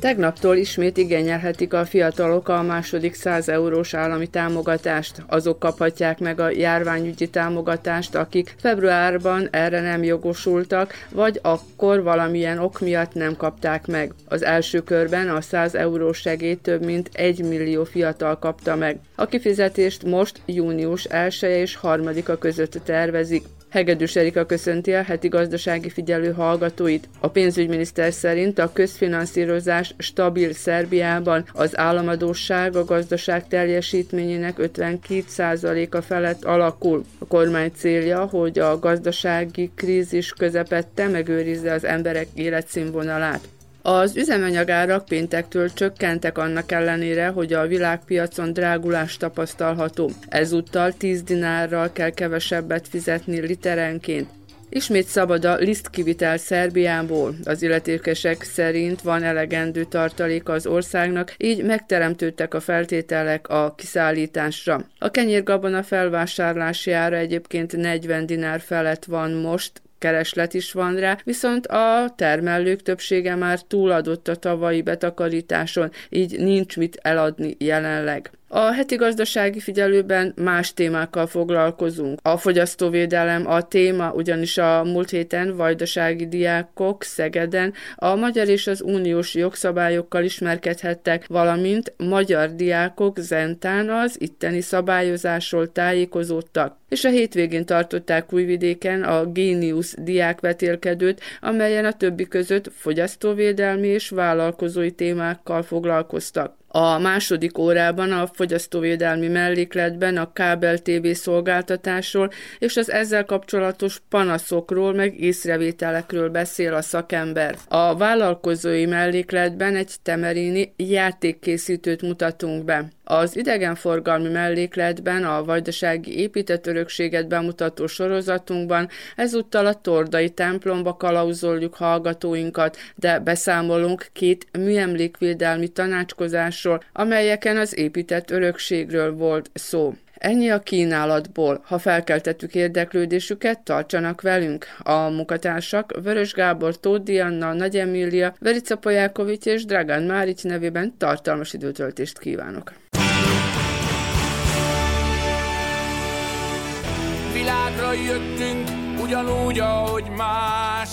Tegnaptól ismét igényelhetik a fiatalok a második 100 eurós állami támogatást. Azok kaphatják meg a járványügyi támogatást, akik februárban erre nem jogosultak, vagy akkor valamilyen ok miatt nem kapták meg. Az első körben a 100 eurós segélyt több mint 1 millió fiatal kapta meg. A kifizetést most június 1 és 3-a között tervezik. Hegedűs Erika köszönti a heti gazdasági figyelő hallgatóit. A pénzügyminiszter szerint a közfinanszírozás stabil Szerbiában, az államadóság a gazdaság teljesítményének 52%-a felett alakul. A kormány célja, hogy a gazdasági krízis közepette megőrizze az emberek életszínvonalát. Az üzemanyagárak péntektől csökkentek annak ellenére, hogy a világpiacon drágulás tapasztalható. Ezúttal 10 dinárral kell kevesebbet fizetni literenként. Ismét szabad a lisztkivitel Szerbiából. Az illetékesek szerint van elegendő tartalék az országnak, így megteremtődtek a feltételek a kiszállításra. A kenyérgabona felvásárlási ára egyébként 40 dinár felett van most, kereslet is van rá, viszont a termelők többsége már túladott a tavalyi betakarításon, így nincs mit eladni jelenleg. A heti gazdasági figyelőben más témákkal foglalkozunk. A fogyasztóvédelem a téma, ugyanis a múlt héten vajdasági diákok Szegeden a magyar és az uniós jogszabályokkal ismerkedhettek, valamint magyar diákok Zentán az itteni szabályozásról tájékozódtak. És a hétvégén tartották Újvidéken a Génius diákvetélkedőt, amelyen a többi között fogyasztóvédelmi és vállalkozói témákkal foglalkoztak. A második órában a fogyasztóvédelmi mellékletben a kábel TV szolgáltatásról és az ezzel kapcsolatos panaszokról meg észrevételekről beszél a szakember. A vállalkozói mellékletben egy temerini játékkészítőt mutatunk be. Az idegenforgalmi mellékletben a vajdasági épített örökséget bemutató sorozatunkban ezúttal a Tordai templomba kalauzoljuk hallgatóinkat, de beszámolunk két műemlékvédelmi tanácskozásról, amelyeken az épített örökségről volt szó. Ennyi a kínálatból. Ha felkeltettük érdeklődésüket, tartsanak velünk. A munkatársak Vörös Gábor, Tóth Anna, Nagy Emília, Verica Pojákovics és Dragán Márics nevében tartalmas időtöltést kívánok. Világra jöttünk, ugyanúgy, ahogy más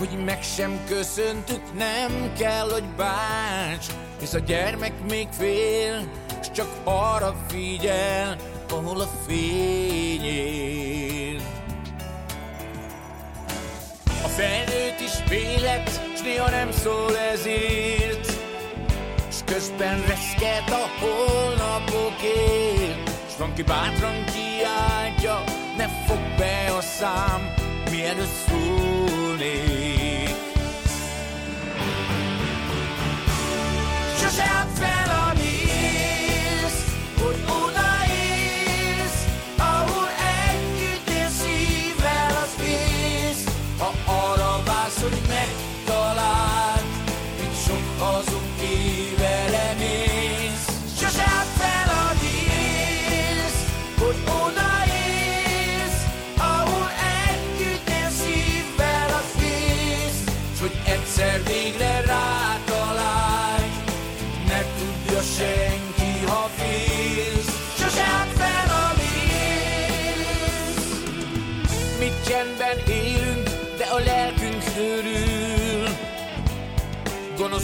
Hogy meg sem köszöntük, nem kell, hogy bánts. Hisz a gyermek még fél, s csak arra figyel, ahol a fény él. A felnőtt is vélet, s néha nem szól ezért, s közben reszket a holnapokért, s van ki bátran kiáltja, ne fog be a szám, mir eine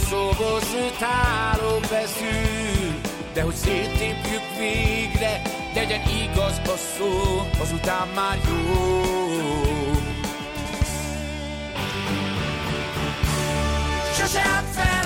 gonoszobos táló feszül, de hogy széttépjük végre, legyen igaz a szó, azután már jó. Sosem fel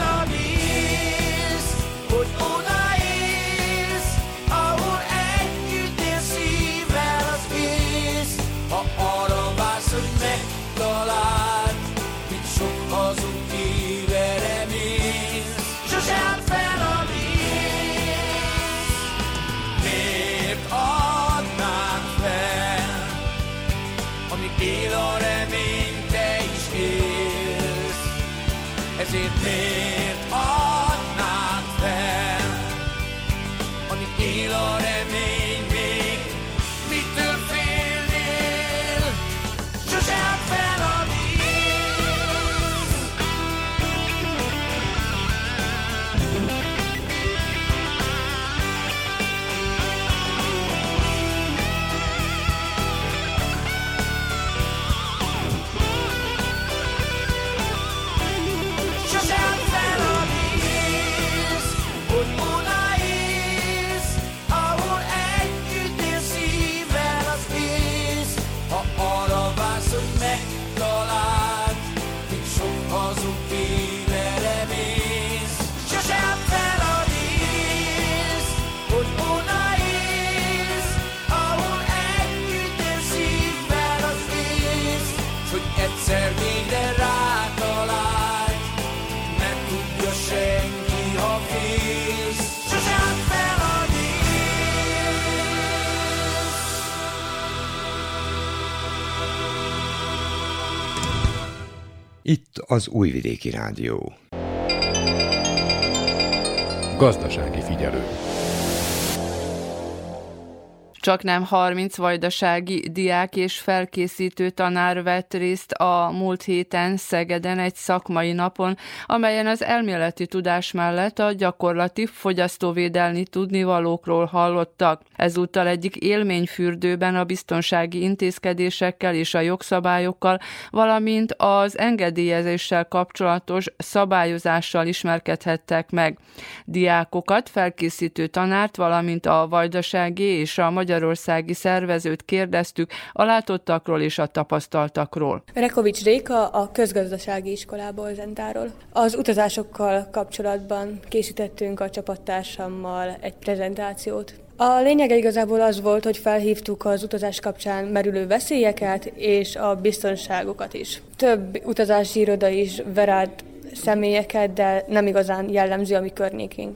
az Újvidéki Rádió. Gazdasági figyelő. Csak nem 30 vajdasági diák és felkészítő tanár vett részt a múlt héten Szegeden egy szakmai napon, amelyen az elméleti tudás mellett a gyakorlati fogyasztóvédelmi tudnivalókról hallottak. Ezúttal egyik élményfürdőben a biztonsági intézkedésekkel és a jogszabályokkal, valamint az engedélyezéssel kapcsolatos szabályozással ismerkedhettek meg. Diákokat, felkészítő tanárt, valamint a vajdasági és a magyar magyarországi szervezőt kérdeztük a látottakról és a tapasztaltakról. Rekovics Réka a közgazdasági iskolából Zentáról. Az utazásokkal kapcsolatban készítettünk a csapattársammal egy prezentációt. A lényege igazából az volt, hogy felhívtuk az utazás kapcsán merülő veszélyeket és a biztonságokat is. Több utazási iroda is verált személyeket, de nem igazán jellemző a mi környékén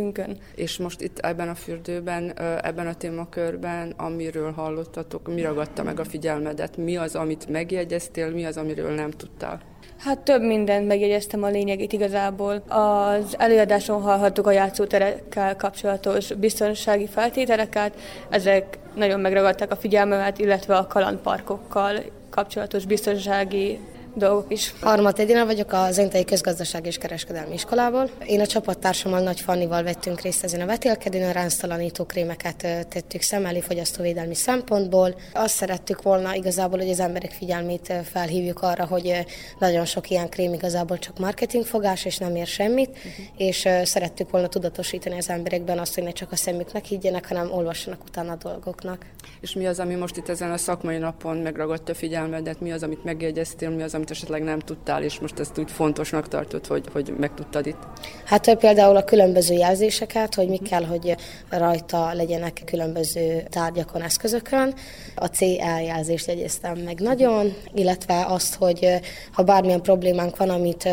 nekünkön. És most itt ebben a fürdőben, ebben a témakörben, amiről hallottatok, mi ragadta meg a figyelmedet? Mi az, amit megjegyeztél, mi az, amiről nem tudtál? Hát több mindent megjegyeztem a lényegét igazából. Az előadáson hallhattuk a játszóterekkel kapcsolatos biztonsági feltételeket, ezek nagyon megragadták a figyelmemet, illetve a kalandparkokkal kapcsolatos biztonsági dolgok is. Harmat Edina vagyok az Öntei Közgazdaság és Kereskedelmi Iskolából. Én a csapattársammal Nagy Fannival vettünk részt ezen a vetélkedőn, a ránctalanító krémeket tettük szem elé fogyasztóvédelmi szempontból. Azt szerettük volna igazából, hogy az emberek figyelmét felhívjuk arra, hogy nagyon sok ilyen krém igazából csak marketingfogás, és nem ér semmit, uh-huh. és szerettük volna tudatosítani az emberekben azt, hogy ne csak a szemüknek higgyenek, hanem olvassanak utána a dolgoknak. És mi az, ami most itt ezen a szakmai napon megragadta figyelmedet, mi az, amit megjegyeztél, mi az, amit esetleg nem tudtál, és most ezt úgy fontosnak tartod, hogy, hogy megtudtad itt? Hát például a különböző jelzéseket, hogy mi kell, hogy rajta legyenek különböző tárgyakon, eszközökön. A CL jelzést jegyeztem meg nagyon, illetve azt, hogy ha bármilyen problémánk van, amit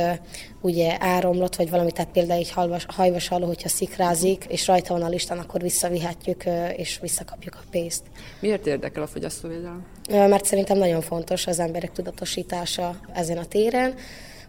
ugye áromlott, vagy valami, tehát például egy hajvas aló, hogyha szikrázik, és rajta van a listán, akkor visszavihetjük, és visszakapjuk a pénzt. Miért érdekel a fogyasztóvédelem? Mert szerintem nagyon fontos az emberek tudatosítása ezen a téren,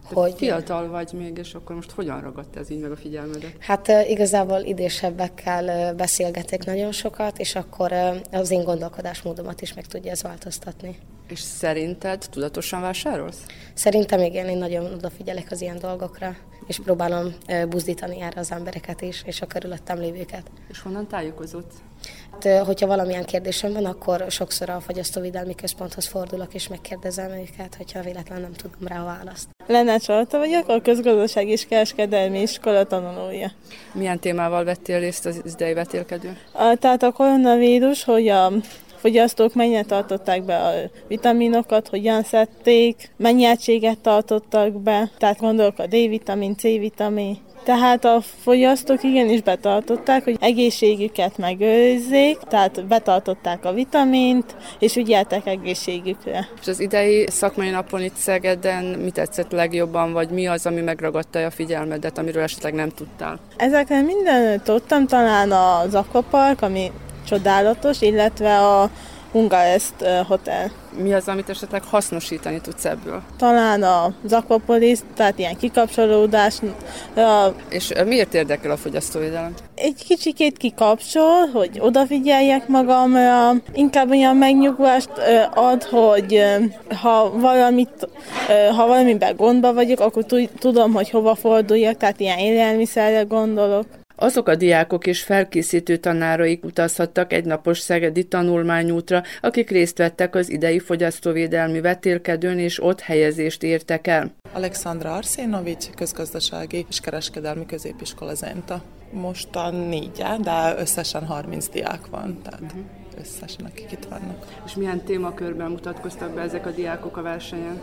hogy... Fiatal vagy még, és akkor most hogyan ragadt ez így meg a figyelmedet? Hát igazából idősebbekkel beszélgetek nagyon sokat, és akkor az én gondolkodásmódomat is meg tudja ez változtatni. És szerinted tudatosan vásárolsz? Szerintem igen, én nagyon odafigyelek az ilyen dolgokra, és próbálom buzdítani erre az embereket is, és a körülöttem lévőket. És honnan tájékozódsz? Hát, hogyha valamilyen kérdésem van, akkor sokszor a Fogyasztóvédelmi Központhoz fordulok, és megkérdezem őket, hogyha véletlenül nem tudom rá a választ. Lenne Csalta vagyok, a Közgazdaság és Kereskedelmi Iskola tanulója. Milyen témával vettél részt az idei vetélkedőn? Tehát a koronavírus, hogy a fogyasztók mennyire tartották be a vitaminokat, hogyan szedték, mennyi egységet tartottak be, tehát gondolok a D-vitamin, C-vitamin, tehát a fogyasztók igenis betartották, hogy egészségüket megőrizzék, tehát betartották a vitamint, és ügyeltek egészségükre. És az idei szakmai napon itt Szegeden mit tetszett legjobban, vagy mi az, ami megragadta a figyelmedet, amiről esetleg nem tudtál? Ezekre minden tudtam, talán az akvapark, ami csodálatos, illetve a Hungaest Hotel. Mi az, amit esetleg hasznosítani tudsz ebből? Talán az Aquapolis, tehát ilyen kikapcsolódás. És miért érdekel a fogyasztóvédelem? Egy kicsikét kikapcsol, hogy odafigyeljek magamra, inkább olyan megnyugvást ad, hogy ha valamit, ha valamiben gondba vagyok, akkor tudom, hogy hova forduljak, tehát ilyen élelmiszerre gondolok. Azok a diákok és felkészítő tanáraik utazhattak egy napos szegedi tanulmányútra, akik részt vettek az idei fogyasztóvédelmi vetélkedőn és ott helyezést értek el. Alexandra Arszénovics, közgazdasági és kereskedelmi középiskola Zenta. Mostan négyen, de összesen 30 diák van, tehát uh-huh. összesen akik itt vannak. És milyen témakörben mutatkoztak be ezek a diákok a versenyen?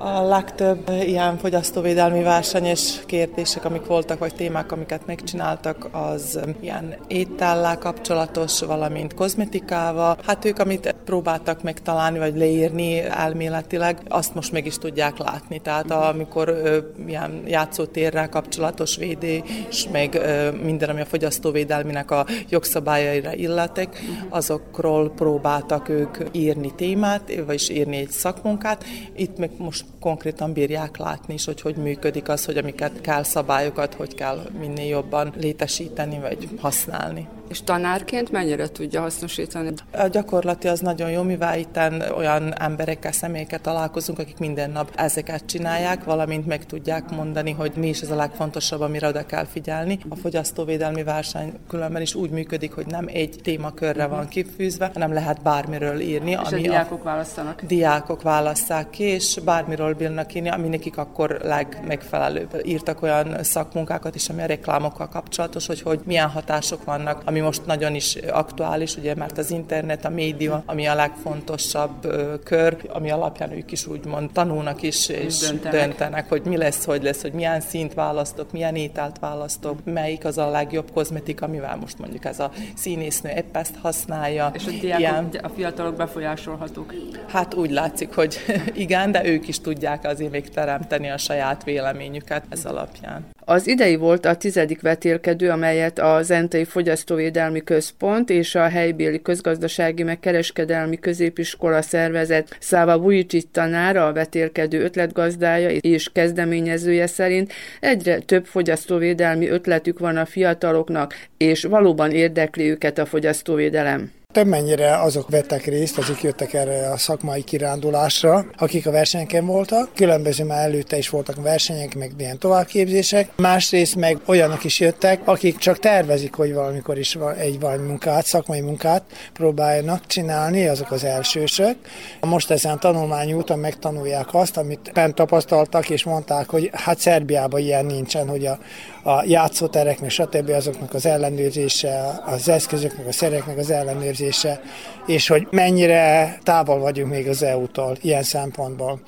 A legtöbb ilyen fogyasztóvédelmi versenyes kérdések, amik voltak, vagy témák, amiket megcsináltak, az ilyen étellel kapcsolatos, valamint kozmetikával. Hát ők, amit próbáltak megtalálni, vagy leírni elméletileg, azt most meg is tudják látni. Tehát amikor ö, ilyen játszótérrel kapcsolatos védés, meg ö, minden, ami a fogyasztóvédelminek a jogszabályaira illetek, azokról próbáltak ők írni témát, vagyis írni egy szakmunkát. Itt meg most konkrétan bírják látni is, hogy hogy működik az, hogy amiket kell szabályokat, hogy kell minél jobban létesíteni vagy használni. És tanárként mennyire tudja hasznosítani? A gyakorlati az nagyon jó, mivel itt olyan emberekkel, személyekkel találkozunk, akik minden nap ezeket csinálják, valamint meg tudják mondani, hogy mi is ez a legfontosabb, amire oda kell figyelni. A fogyasztóvédelmi verseny különben is úgy működik, hogy nem egy témakörre van kifűzve, hanem lehet bármiről írni. És ami a diákok választanak? Diákok válasszák ki, és bármiről bírnak írni, ami nekik akkor legmegfelelőbb. Írtak olyan szakmunkákat is, ami a reklámokkal kapcsolatos, hogy, hogy milyen hatások vannak, ami most nagyon is aktuális, ugye, mert az internet, a média, ami a legfontosabb kör, ami alapján ők is úgymond tanulnak is, és döntenek. döntenek, hogy mi lesz, hogy lesz, hogy milyen szint választok, milyen ételt választok, melyik az a legjobb kozmetika, amivel most mondjuk ez a színésznő épp ezt használja. És a diákok, Ilyen... a fiatalok befolyásolhatók? Hát úgy látszik, hogy igen, de ők is tudják azért még teremteni a saját véleményüket ez alapján. Az idei volt a tizedik vetélkedő, amelyet a Zentai Fogyasztóvédelmi Központ és a helybéli közgazdasági meg kereskedelmi középiskola szervezet Száva Vujicsit tanára, a vetélkedő ötletgazdája és kezdeményezője szerint egyre több fogyasztóvédelmi ötletük van a fiataloknak, és valóban érdekli őket a fogyasztóvédelem. Több mennyire azok vettek részt, akik jöttek erre a szakmai kirándulásra, akik a versenyeken voltak. Különböző már előtte is voltak versenyek, meg ilyen továbbképzések. Másrészt meg olyanok is jöttek, akik csak tervezik, hogy valamikor is egy valami munkát, szakmai munkát próbáljanak csinálni, azok az elsősök. Most ezen tanulmányi úton megtanulják azt, amit bent tapasztaltak, és mondták, hogy hát Szerbiában ilyen nincsen, hogy a, a játszótereknek, stb. azoknak az ellenőrzése, az eszközöknek, a szereknek az ellenőrzése, és hogy mennyire távol vagyunk még az EU-tól ilyen szempontból.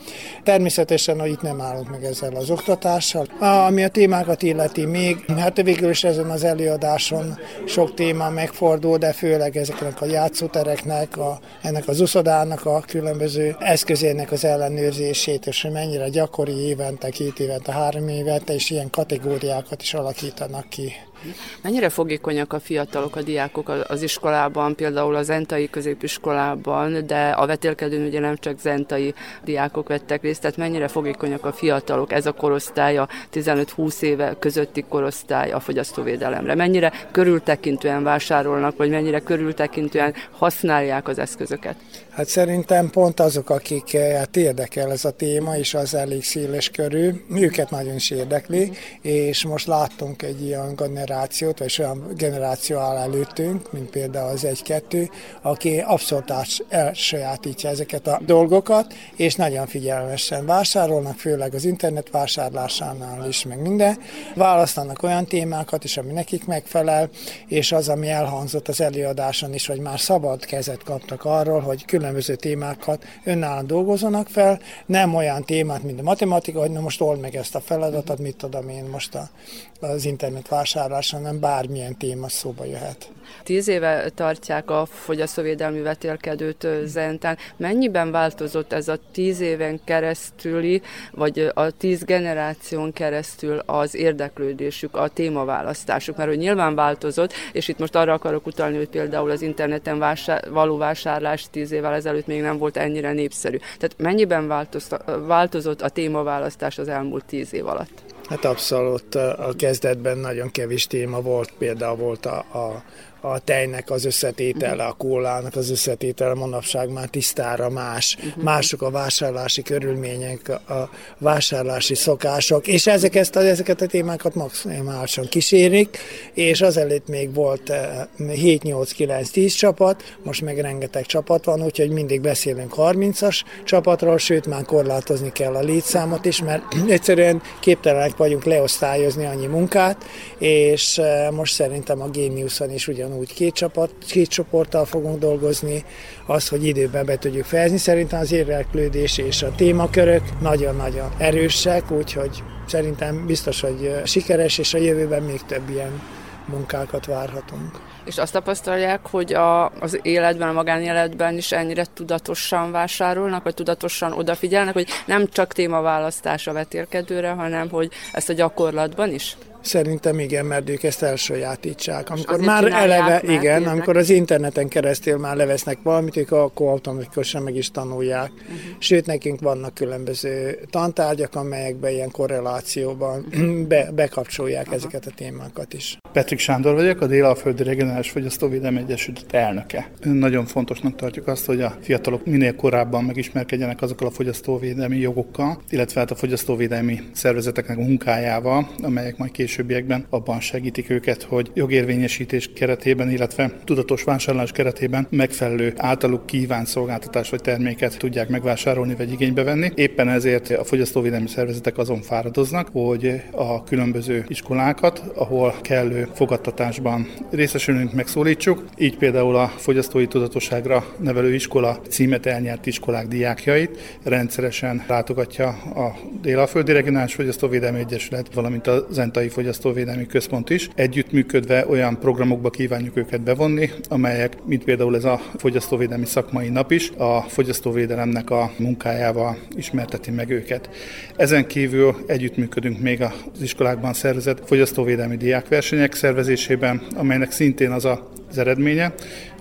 Természetesen, hogy itt nem állunk meg ezzel az oktatással. Ami a témákat illeti még, hát végül is ezen az előadáson sok téma megfordul, de főleg ezeknek a játszótereknek, a, ennek az uszodának a különböző eszközének az ellenőrzését, és hogy mennyire gyakori évente, két évente, három évente, és ilyen kategóriákat is is alakítanak ki. Mennyire fogékonyak a fiatalok, a diákok az iskolában, például a zentai középiskolában, de a vetélkedőn ugye nem csak zentai diákok vettek részt, tehát mennyire fogékonyak a fiatalok, ez a korosztály, a 15-20 éve közötti korosztály a fogyasztóvédelemre? Mennyire körültekintően vásárolnak, vagy mennyire körültekintően használják az eszközöket? Hát szerintem pont azok, akik hát érdekel ez a téma, és az elég széles körül, őket nagyon is érdekli, és most láttunk egy ilyen generációt, vagy olyan generáció áll előttünk, mint például az 1-2, aki abszolút elsajátítja ezeket a dolgokat, és nagyon figyelmesen vásárolnak, főleg az internet vásárlásánál is, meg minden. Választanak olyan témákat is, ami nekik megfelel, és az, ami elhangzott az előadáson is, hogy már szabad kezet kaptak arról, hogy különböző témákat önállóan dolgozzanak fel, nem olyan témát, mint a matematika, hogy na most old meg ezt a feladatot, mit tudom én most a, az internet vásárlás, hanem bármilyen téma szóba jöhet. Tíz éve tartják a fogyasztóvédelmi vetélkedőt Zentán. Mennyiben változott ez a tíz éven keresztüli, vagy a tíz generáción keresztül az érdeklődésük, a témaválasztásuk? Mert hogy nyilván változott, és itt most arra akarok utalni, hogy például az interneten vásár, való vásárlás tíz évvel ezelőtt még nem volt ennyire népszerű. Tehát mennyiben változott a témaválasztás az elmúlt tíz év alatt? Hát abszolút a kezdetben nagyon kevés téma volt, például volt a, a a tejnek az összetétele, a kólának az összetétele manapság már tisztára más, uh-huh. mások a vásárlási körülmények, a vásárlási szokások, és ezek, ezt ezeket a témákat maximálisan kísérik, és azelőtt még volt 7-8-9-10 eh, csapat, most meg rengeteg csapat van, úgyhogy mindig beszélünk 30-as csapatról, sőt már korlátozni kell a létszámot is, mert egyszerűen képtelenek vagyunk leosztályozni annyi munkát, és eh, most szerintem a Géniuson is ugyan ugyanúgy két, csapat, két csoporttal fogunk dolgozni, az, hogy időben be tudjuk fejezni. Szerintem az érdeklődés és a témakörök nagyon-nagyon erősek, úgyhogy szerintem biztos, hogy sikeres, és a jövőben még több ilyen munkákat várhatunk. És azt tapasztalják, hogy a, az életben, a magánéletben is ennyire tudatosan vásárolnak, vagy tudatosan odafigyelnek, hogy nem csak témaválasztás a vetélkedőre, hanem hogy ezt a gyakorlatban is? Szerintem igen, mert ők ezt elsajátítsák. Amikor már eleve, igen, amikor az interneten keresztül már levesznek valamit, ők akkor automatikusan meg is tanulják. Uh-huh. Sőt, nekünk vannak különböző tantárgyak, amelyekben ilyen korrelációban be, bekapcsolják uh-huh. ezeket a témákat is. Petrik Sándor vagyok, a Délalföldi Regionális Fogyasztóvédelmi Egyesület elnöke. Nagyon fontosnak tartjuk azt, hogy a fiatalok minél korábban megismerkedjenek azokkal a fogyasztóvédelmi jogokkal, illetve hát a fogyasztóvédelmi szervezeteknek a munkájával, amelyek majd későbbiekben abban segítik őket, hogy jogérvényesítés keretében, illetve tudatos vásárlás keretében megfelelő általuk kívánt szolgáltatás vagy terméket tudják megvásárolni vagy igénybe venni. Éppen ezért a fogyasztóvédelmi szervezetek azon fáradoznak, hogy a különböző iskolákat, ahol kellő fogadtatásban részesülünk, megszólítsuk. Így például a fogyasztói tudatosságra nevelő iskola címet elnyert iskolák diákjait rendszeresen látogatja a Délalföldi Regionális Fogyasztóvédelmi Egyesület, valamint a Zentai Fogyasztóvédelmi Központ is. Együttműködve olyan programokba kívánjuk őket bevonni, amelyek, mint például ez a Fogyasztóvédelmi Szakmai Nap is, a fogyasztóvédelemnek a munkájával ismerteti meg őket. Ezen kívül együttműködünk még az iskolákban szervezett fogyasztóvédelmi diákversenyek szervezésében, amelynek szintén az a az eredménye,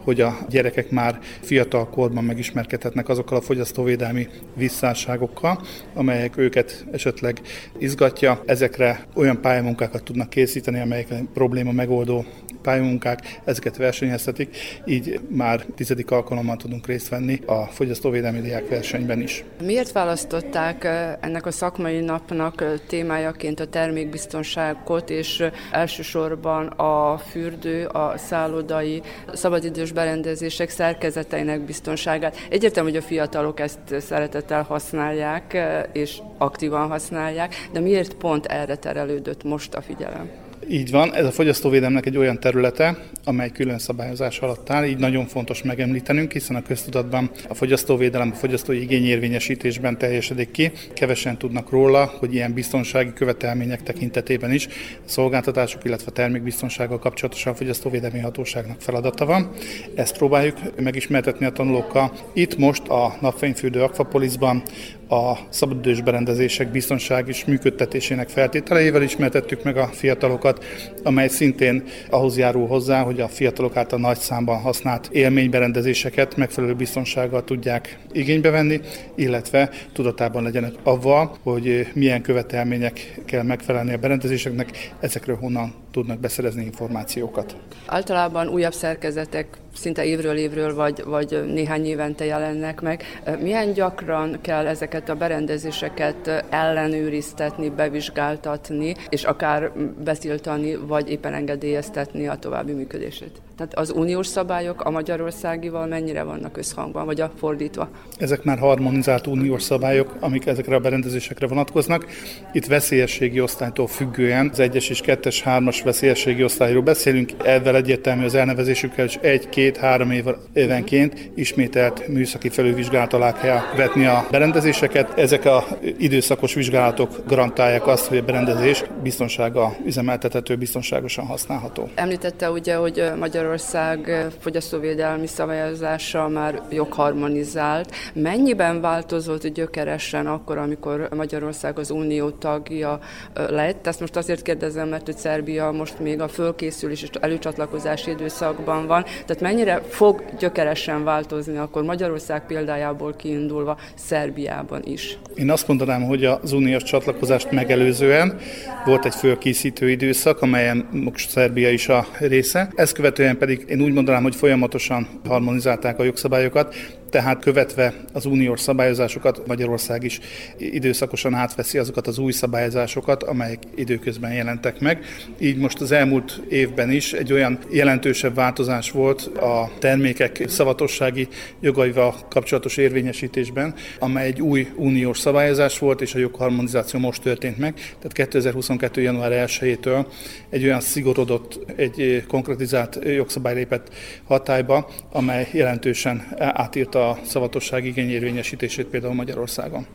hogy a gyerekek már fiatal korban megismerkedhetnek azokkal a fogyasztóvédelmi visszásságokkal, amelyek őket esetleg izgatja. Ezekre olyan pályamunkákat tudnak készíteni, amelyek probléma megoldó pályamunkák, ezeket versenyeztetik, így már tizedik alkalommal tudunk részt venni a fogyasztóvédelmi diák versenyben is. Miért választották ennek a szakmai napnak témájaként a termékbiztonságot, és elsősorban a fürdő, a szállodai, szabadidős berendezések szerkezeteinek biztonságát? Egyértelmű, hogy a fiatalok ezt szeretettel használják, és aktívan használják, de miért pont erre terelődött most a figyelem? Így van, ez a fogyasztóvédelemnek egy olyan területe, amely külön szabályozás alatt áll, így nagyon fontos megemlítenünk, hiszen a köztudatban a fogyasztóvédelem, a fogyasztói igényérvényesítésben teljesedik ki. Kevesen tudnak róla, hogy ilyen biztonsági követelmények tekintetében is szolgáltatások, illetve termékbiztonsággal kapcsolatosan a fogyasztóvédelmi hatóságnak feladata van. Ezt próbáljuk megismertetni a tanulókkal. Itt most a napfényfürdő Aquapolisban a szabadidős berendezések biztonság és működtetésének feltételeivel ismertettük meg a fiatalokat, amely szintén ahhoz járul hozzá, hogy a fiatalok által nagy számban használt élményberendezéseket megfelelő biztonsággal tudják igénybe venni, illetve tudatában legyenek avval, hogy milyen követelmények kell megfelelni a berendezéseknek, ezekről honnan tudnak beszerezni információkat. Általában újabb szerkezetek szinte évről évről, vagy, vagy néhány évente jelennek meg. Milyen gyakran kell ezeket a berendezéseket ellenőriztetni, bevizsgáltatni, és akár betiltani, vagy éppen engedélyeztetni a további működését? Tehát az uniós szabályok a magyarországival mennyire vannak összhangban, vagy a fordítva? Ezek már harmonizált uniós szabályok, amik ezekre a berendezésekre vonatkoznak. Itt veszélyességi osztálytól függően az 1-es és 2-es, 3-as veszélyességi osztályról beszélünk. Ezzel egyértelmű az elnevezésükkel, és egy-két-három év, évenként ismételt műszaki felülvizsgálat alá kell vetni a berendezéseket. Ezek a időszakos vizsgálatok garantálják azt, hogy a berendezés biztonsága üzemeltethető, biztonságosan használható. Említette ugye, hogy Magyar Magyarország fogyasztóvédelmi szabályozása már jogharmonizált. Mennyiben változott gyökeresen akkor, amikor Magyarország az unió tagja lett? Ezt most azért kérdezem, mert hogy Szerbia most még a fölkészülés és előcsatlakozási időszakban van. Tehát mennyire fog gyökeresen változni akkor Magyarország példájából kiindulva Szerbiában is? Én azt mondanám, hogy az uniós csatlakozást megelőzően volt egy fölkészítő időszak, amelyen Szerbia is a része. Ezt követően pedig én úgy mondanám, hogy folyamatosan harmonizálták a jogszabályokat, tehát követve az uniós szabályozásokat Magyarország is időszakosan átveszi azokat az új szabályozásokat, amelyek időközben jelentek meg. Így most az elmúlt évben is egy olyan jelentősebb változás volt a termékek szavatossági jogaival kapcsolatos érvényesítésben, amely egy új uniós szabályozás volt, és a jogharmonizáció most történt meg. Tehát 2022. január 1-től egy olyan szigorodott, egy konkretizált jogszabály lépett hatályba, amely jelentősen átírta a szavatosság igényérvényesítését például Magyarországon.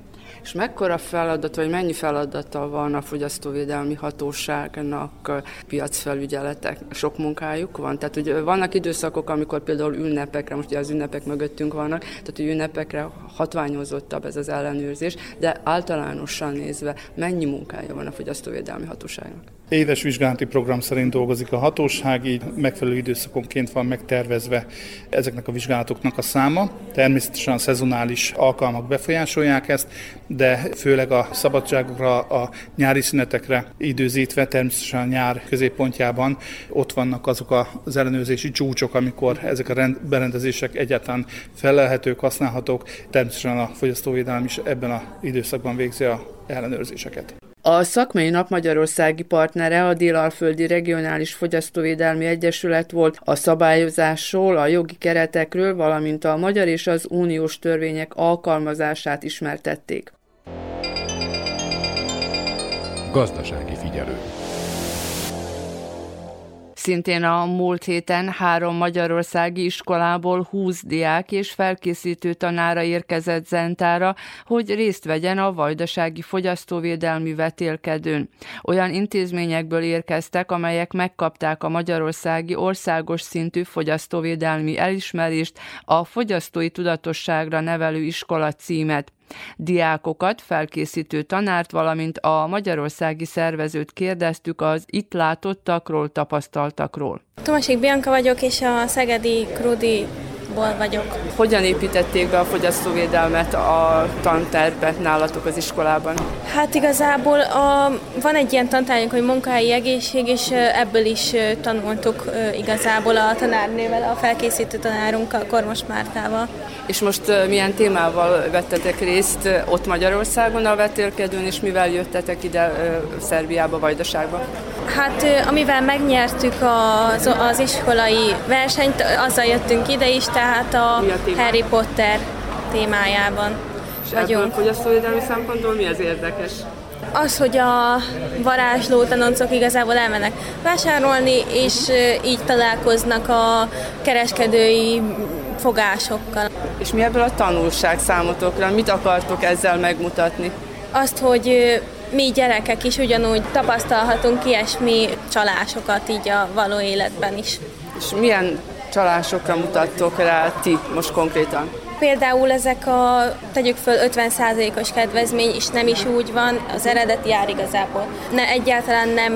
És mekkora feladat, vagy mennyi feladata van a fogyasztóvédelmi hatóságnak piacfelügyeletek? Sok munkájuk van? Tehát ugye vannak időszakok, amikor például ünnepekre, most ugye az ünnepek mögöttünk vannak, tehát hogy ünnepekre hatványozottabb ez az ellenőrzés, de általánosan nézve mennyi munkája van a fogyasztóvédelmi hatóságnak? Éves vizsgálati program szerint dolgozik a hatóság, így megfelelő időszakonként van megtervezve ezeknek a vizsgálatoknak a száma. Természetesen a szezonális alkalmak befolyásolják ezt, de főleg a szabadságokra, a nyári szünetekre időzítve, természetesen a nyár középpontjában ott vannak azok az ellenőrzési csúcsok, amikor ezek a berendezések egyáltalán felelhetők, használhatók. Természetesen a fogyasztóvédelem is ebben az időszakban végzi a ellenőrzéseket. A szakmai nap magyarországi partnere a Délalföldi Regionális Fogyasztóvédelmi Egyesület volt a szabályozásról, a jogi keretekről, valamint a magyar és az uniós törvények alkalmazását ismertették. Gazdasági figyelő. Szintén a múlt héten három magyarországi iskolából 20 diák és felkészítő tanára érkezett Zentára, hogy részt vegyen a vajdasági fogyasztóvédelmi vetélkedőn. Olyan intézményekből érkeztek, amelyek megkapták a magyarországi országos szintű fogyasztóvédelmi elismerést, a fogyasztói tudatosságra nevelő iskola címet. Diákokat, felkészítő tanárt, valamint a magyarországi szervezőt kérdeztük az itt látottakról, tapasztaltakról. Tomasik Bianca vagyok, és a Szegedi Krudi ból vagyok. Hogyan építették be a fogyasztóvédelmet a tantervbe nálatok az iskolában? Hát igazából a, van egy ilyen tantárgyunk, hogy munkahelyi egészség, és ebből is tanultuk igazából a tanárnővel, a felkészítő tanárunkkal, Kormos Mártával. És most milyen témával vettetek részt ott Magyarországon a vetélkedőn, és mivel jöttetek ide Szerbiába, Vajdaságba? Hát amivel megnyertük az, az iskolai versenyt, azzal jöttünk ide is, tehát a, a Harry Potter témájában és vagyunk. És fogyasztóvédelmi szempontból mi az érdekes? Az, hogy a varázsló tanoncok igazából elmennek vásárolni, és így találkoznak a kereskedői fogásokkal. És mi ebből a tanulság számotokra? Mit akartok ezzel megmutatni? Azt, hogy mi gyerekek is ugyanúgy tapasztalhatunk ilyesmi csalásokat így a való életben is. És milyen csalásokra mutattok rá ti most konkrétan? Például ezek a, tegyük föl 50%-os kedvezmény, és nem is úgy van, az eredeti jár igazából. Ne, egyáltalán nem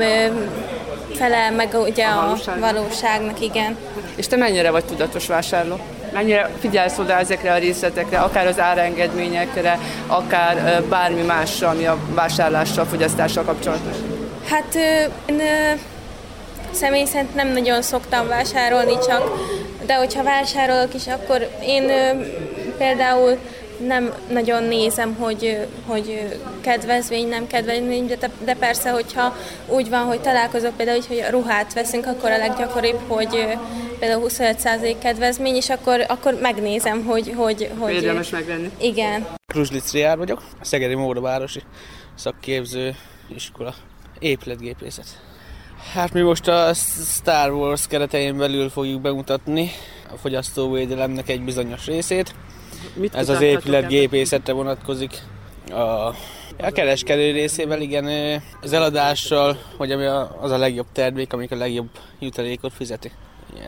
felel meg ugye a, a valóságnak. valóságnak, igen. És te mennyire vagy tudatos vásárló? Mennyire figyelsz oda ezekre a részletekre, akár az árengedményekre, akár bármi másra, ami a vásárlással, fogyasztással kapcsolatos? Hát én személy szerint nem nagyon szoktam vásárolni, csak de hogyha vásárolok is, akkor én például nem nagyon nézem, hogy, hogy kedvezmény, nem kedvezmény, de, de persze, hogyha úgy van, hogy találkozok például, hogy ruhát veszünk, akkor a leggyakoribb, hogy például 25% kedvezmény, és akkor, akkor megnézem, hogy... hogy, hogy Érdemes megvenni. Igen. Kruzslic Riár vagyok, Szegedi Móravárosi szakképző iskola, épületgépészet. Hát mi most a Star Wars keretein belül fogjuk bemutatni a fogyasztóvédelemnek egy bizonyos részét. Mit Ez az épületgépészetre vonatkozik. A, a kereskedő részével igen, az eladással, hogy ami az a legjobb termék, amik a legjobb jutalékot fizeti.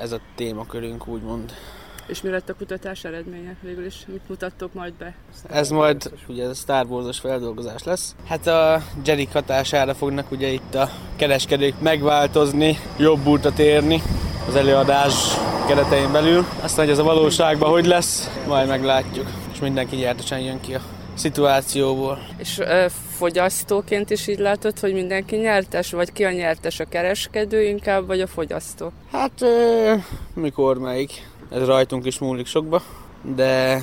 Ez a témakörünk úgymond. És mi lett a kutatás eredménye végül is? Mit mutattok majd be? Ez majd ugye a Star Wars-os feldolgozás lesz. Hát a Jedi hatására fognak ugye itt a kereskedők megváltozni, jobb útra érni az előadás keretein belül. Aztán, hogy ez a valóságban hogy lesz, majd meglátjuk. És mindenki nyertesen jön ki a szituációból. És ö, fogyasztóként is így látod, hogy mindenki nyertes, vagy ki a nyertes, a kereskedő inkább, vagy a fogyasztó? Hát ö, mikor melyik ez rajtunk is múlik sokba, de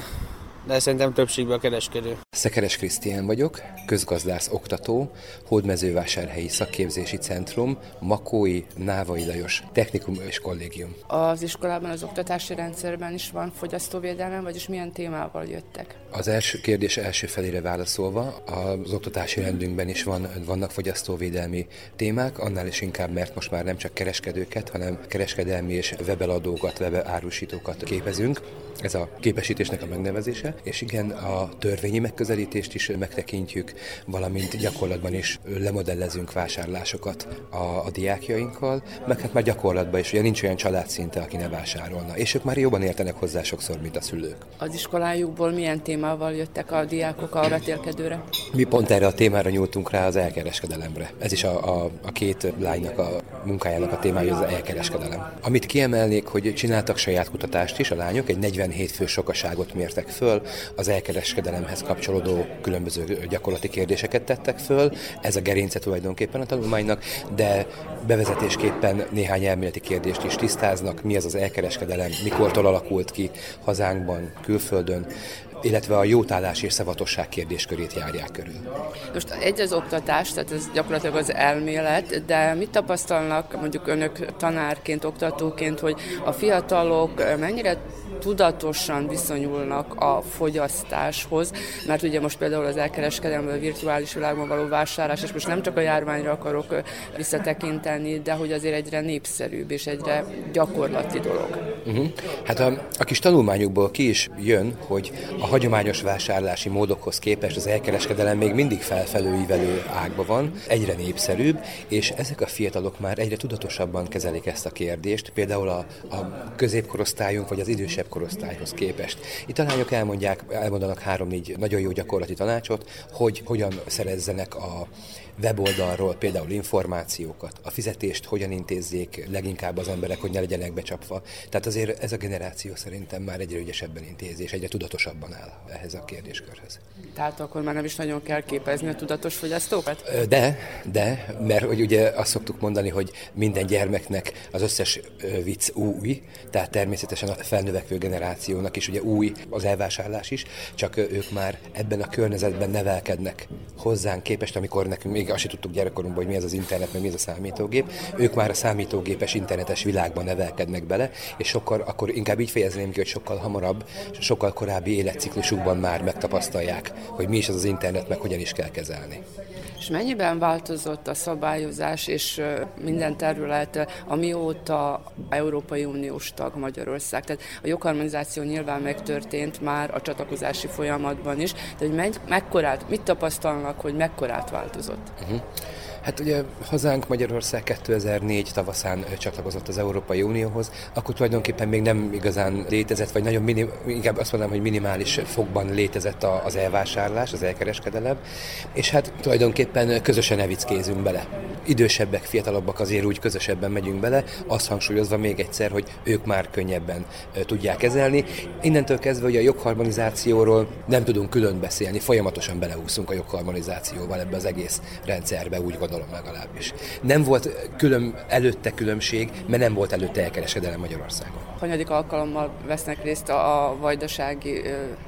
de szerintem többségben a kereskedő. Szekeres Krisztián vagyok, közgazdász oktató, Hódmezővásárhelyi Szakképzési Centrum, Makói Návai Lajos Technikum és Kollégium. Az iskolában, az oktatási rendszerben is van fogyasztóvédelem, vagyis milyen témával jöttek? Az első kérdés első felére válaszolva, az oktatási rendünkben is van, vannak fogyasztóvédelmi témák, annál is inkább, mert most már nem csak kereskedőket, hanem kereskedelmi és webeladókat, webárusítókat képezünk. Ez a képesítésnek a megnevezése. És igen, a törvényi megközelítést is megtekintjük, valamint gyakorlatban is lemodellezünk vásárlásokat a, a diákjainkkal, meg hát már gyakorlatban is, ugye nincs olyan család szinte, aki ne vásárolna, és ők már jobban értenek hozzá sokszor, mint a szülők. Az iskolájukból milyen témával jöttek a diákok a vetélkedőre? Mi pont erre a témára nyúltunk rá az elkereskedelemre. Ez is a, a, a két lánynak a munkájának a témája az elkereskedelem. Amit kiemelnék, hogy csináltak saját kutatást is, a lányok egy 47 fő sokaságot mértek föl, az elkereskedelemhez kapcsolódó különböző gyakorlati kérdéseket tettek föl, ez a gerince tulajdonképpen a tanulmánynak, de bevezetésképpen néhány elméleti kérdést is tisztáznak, mi az az elkereskedelem, mikortól alakult ki hazánkban, külföldön, illetve a jótállás és szavatosság kérdéskörét járják körül. Most egy az oktatás, tehát ez gyakorlatilag az elmélet, de mit tapasztalnak mondjuk önök tanárként, oktatóként, hogy a fiatalok mennyire tudatosan viszonyulnak a fogyasztáshoz, mert ugye most például az elkereskedelmi a virtuális világban való vásárlás, és most nem csak a járványra akarok visszatekinteni, de hogy azért egyre népszerűbb és egyre gyakorlati dolog. Uh-huh. Hát a, a kis tanulmányokból ki is jön, hogy a hagyományos vásárlási módokhoz képest az elkereskedelem még mindig felfelőívelő ágba van, egyre népszerűbb, és ezek a fiatalok már egyre tudatosabban kezelik ezt a kérdést, például a, a középkorosztályunk vagy az idősebb korosztályhoz képest. Itt a lányok elmondják, elmondanak három-négy nagyon jó gyakorlati tanácsot, hogy hogyan szerezzenek a weboldalról például információkat, a fizetést hogyan intézzék leginkább az emberek, hogy ne legyenek becsapva. Tehát azért ez a generáció szerintem már egyre ügyesebben intézi, és egyre tudatosabban áll ehhez a kérdéskörhöz. Tehát akkor már nem is nagyon kell képezni a tudatos fogyasztókat? De, de, mert hogy ugye azt szoktuk mondani, hogy minden gyermeknek az összes vicc új, tehát természetesen a felnövekvő generációnak is ugye új az elvásárlás is, csak ők már ebben a környezetben nevelkednek hozzánk képest, amikor nekünk még azt sem tudtuk gyerekkorunkban, hogy mi ez az internet, meg mi ez a számítógép. Ők már a számítógépes internetes világban nevelkednek bele, és sokkal, akkor inkább így fejezném ki, hogy sokkal hamarabb, sokkal korábbi életciklusukban már megtapasztalják, hogy mi is az az internet, meg hogyan is kell kezelni. És mennyiben változott a szabályozás és minden terület, amióta Európai Uniós tag Magyarország? Tehát a jogharmonizáció nyilván megtörtént már a csatlakozási folyamatban is, de hogy meg, mekkorát, mit tapasztalnak, hogy mekkorát változott? Uh-huh. Hát ugye hazánk Magyarország 2004 tavaszán csatlakozott az Európai Unióhoz, akkor tulajdonképpen még nem igazán létezett, vagy nagyon minim, inkább azt mondanám, hogy minimális fogban létezett az elvásárlás, az elkereskedelem, és hát tulajdonképpen közösen evickézünk bele. Idősebbek, fiatalabbak azért úgy közösebben megyünk bele, azt hangsúlyozva még egyszer, hogy ők már könnyebben tudják kezelni. Innentől kezdve, hogy a jogharmonizációról nem tudunk külön beszélni, folyamatosan beleúszunk a jogharmonizációval ebbe az egész rendszerbe, úgy gondolom gondolom legalábbis. Nem volt külön, előtte különbség, mert nem volt előtte elkereskedelem Magyarországon. Hanyadik alkalommal vesznek részt a vajdasági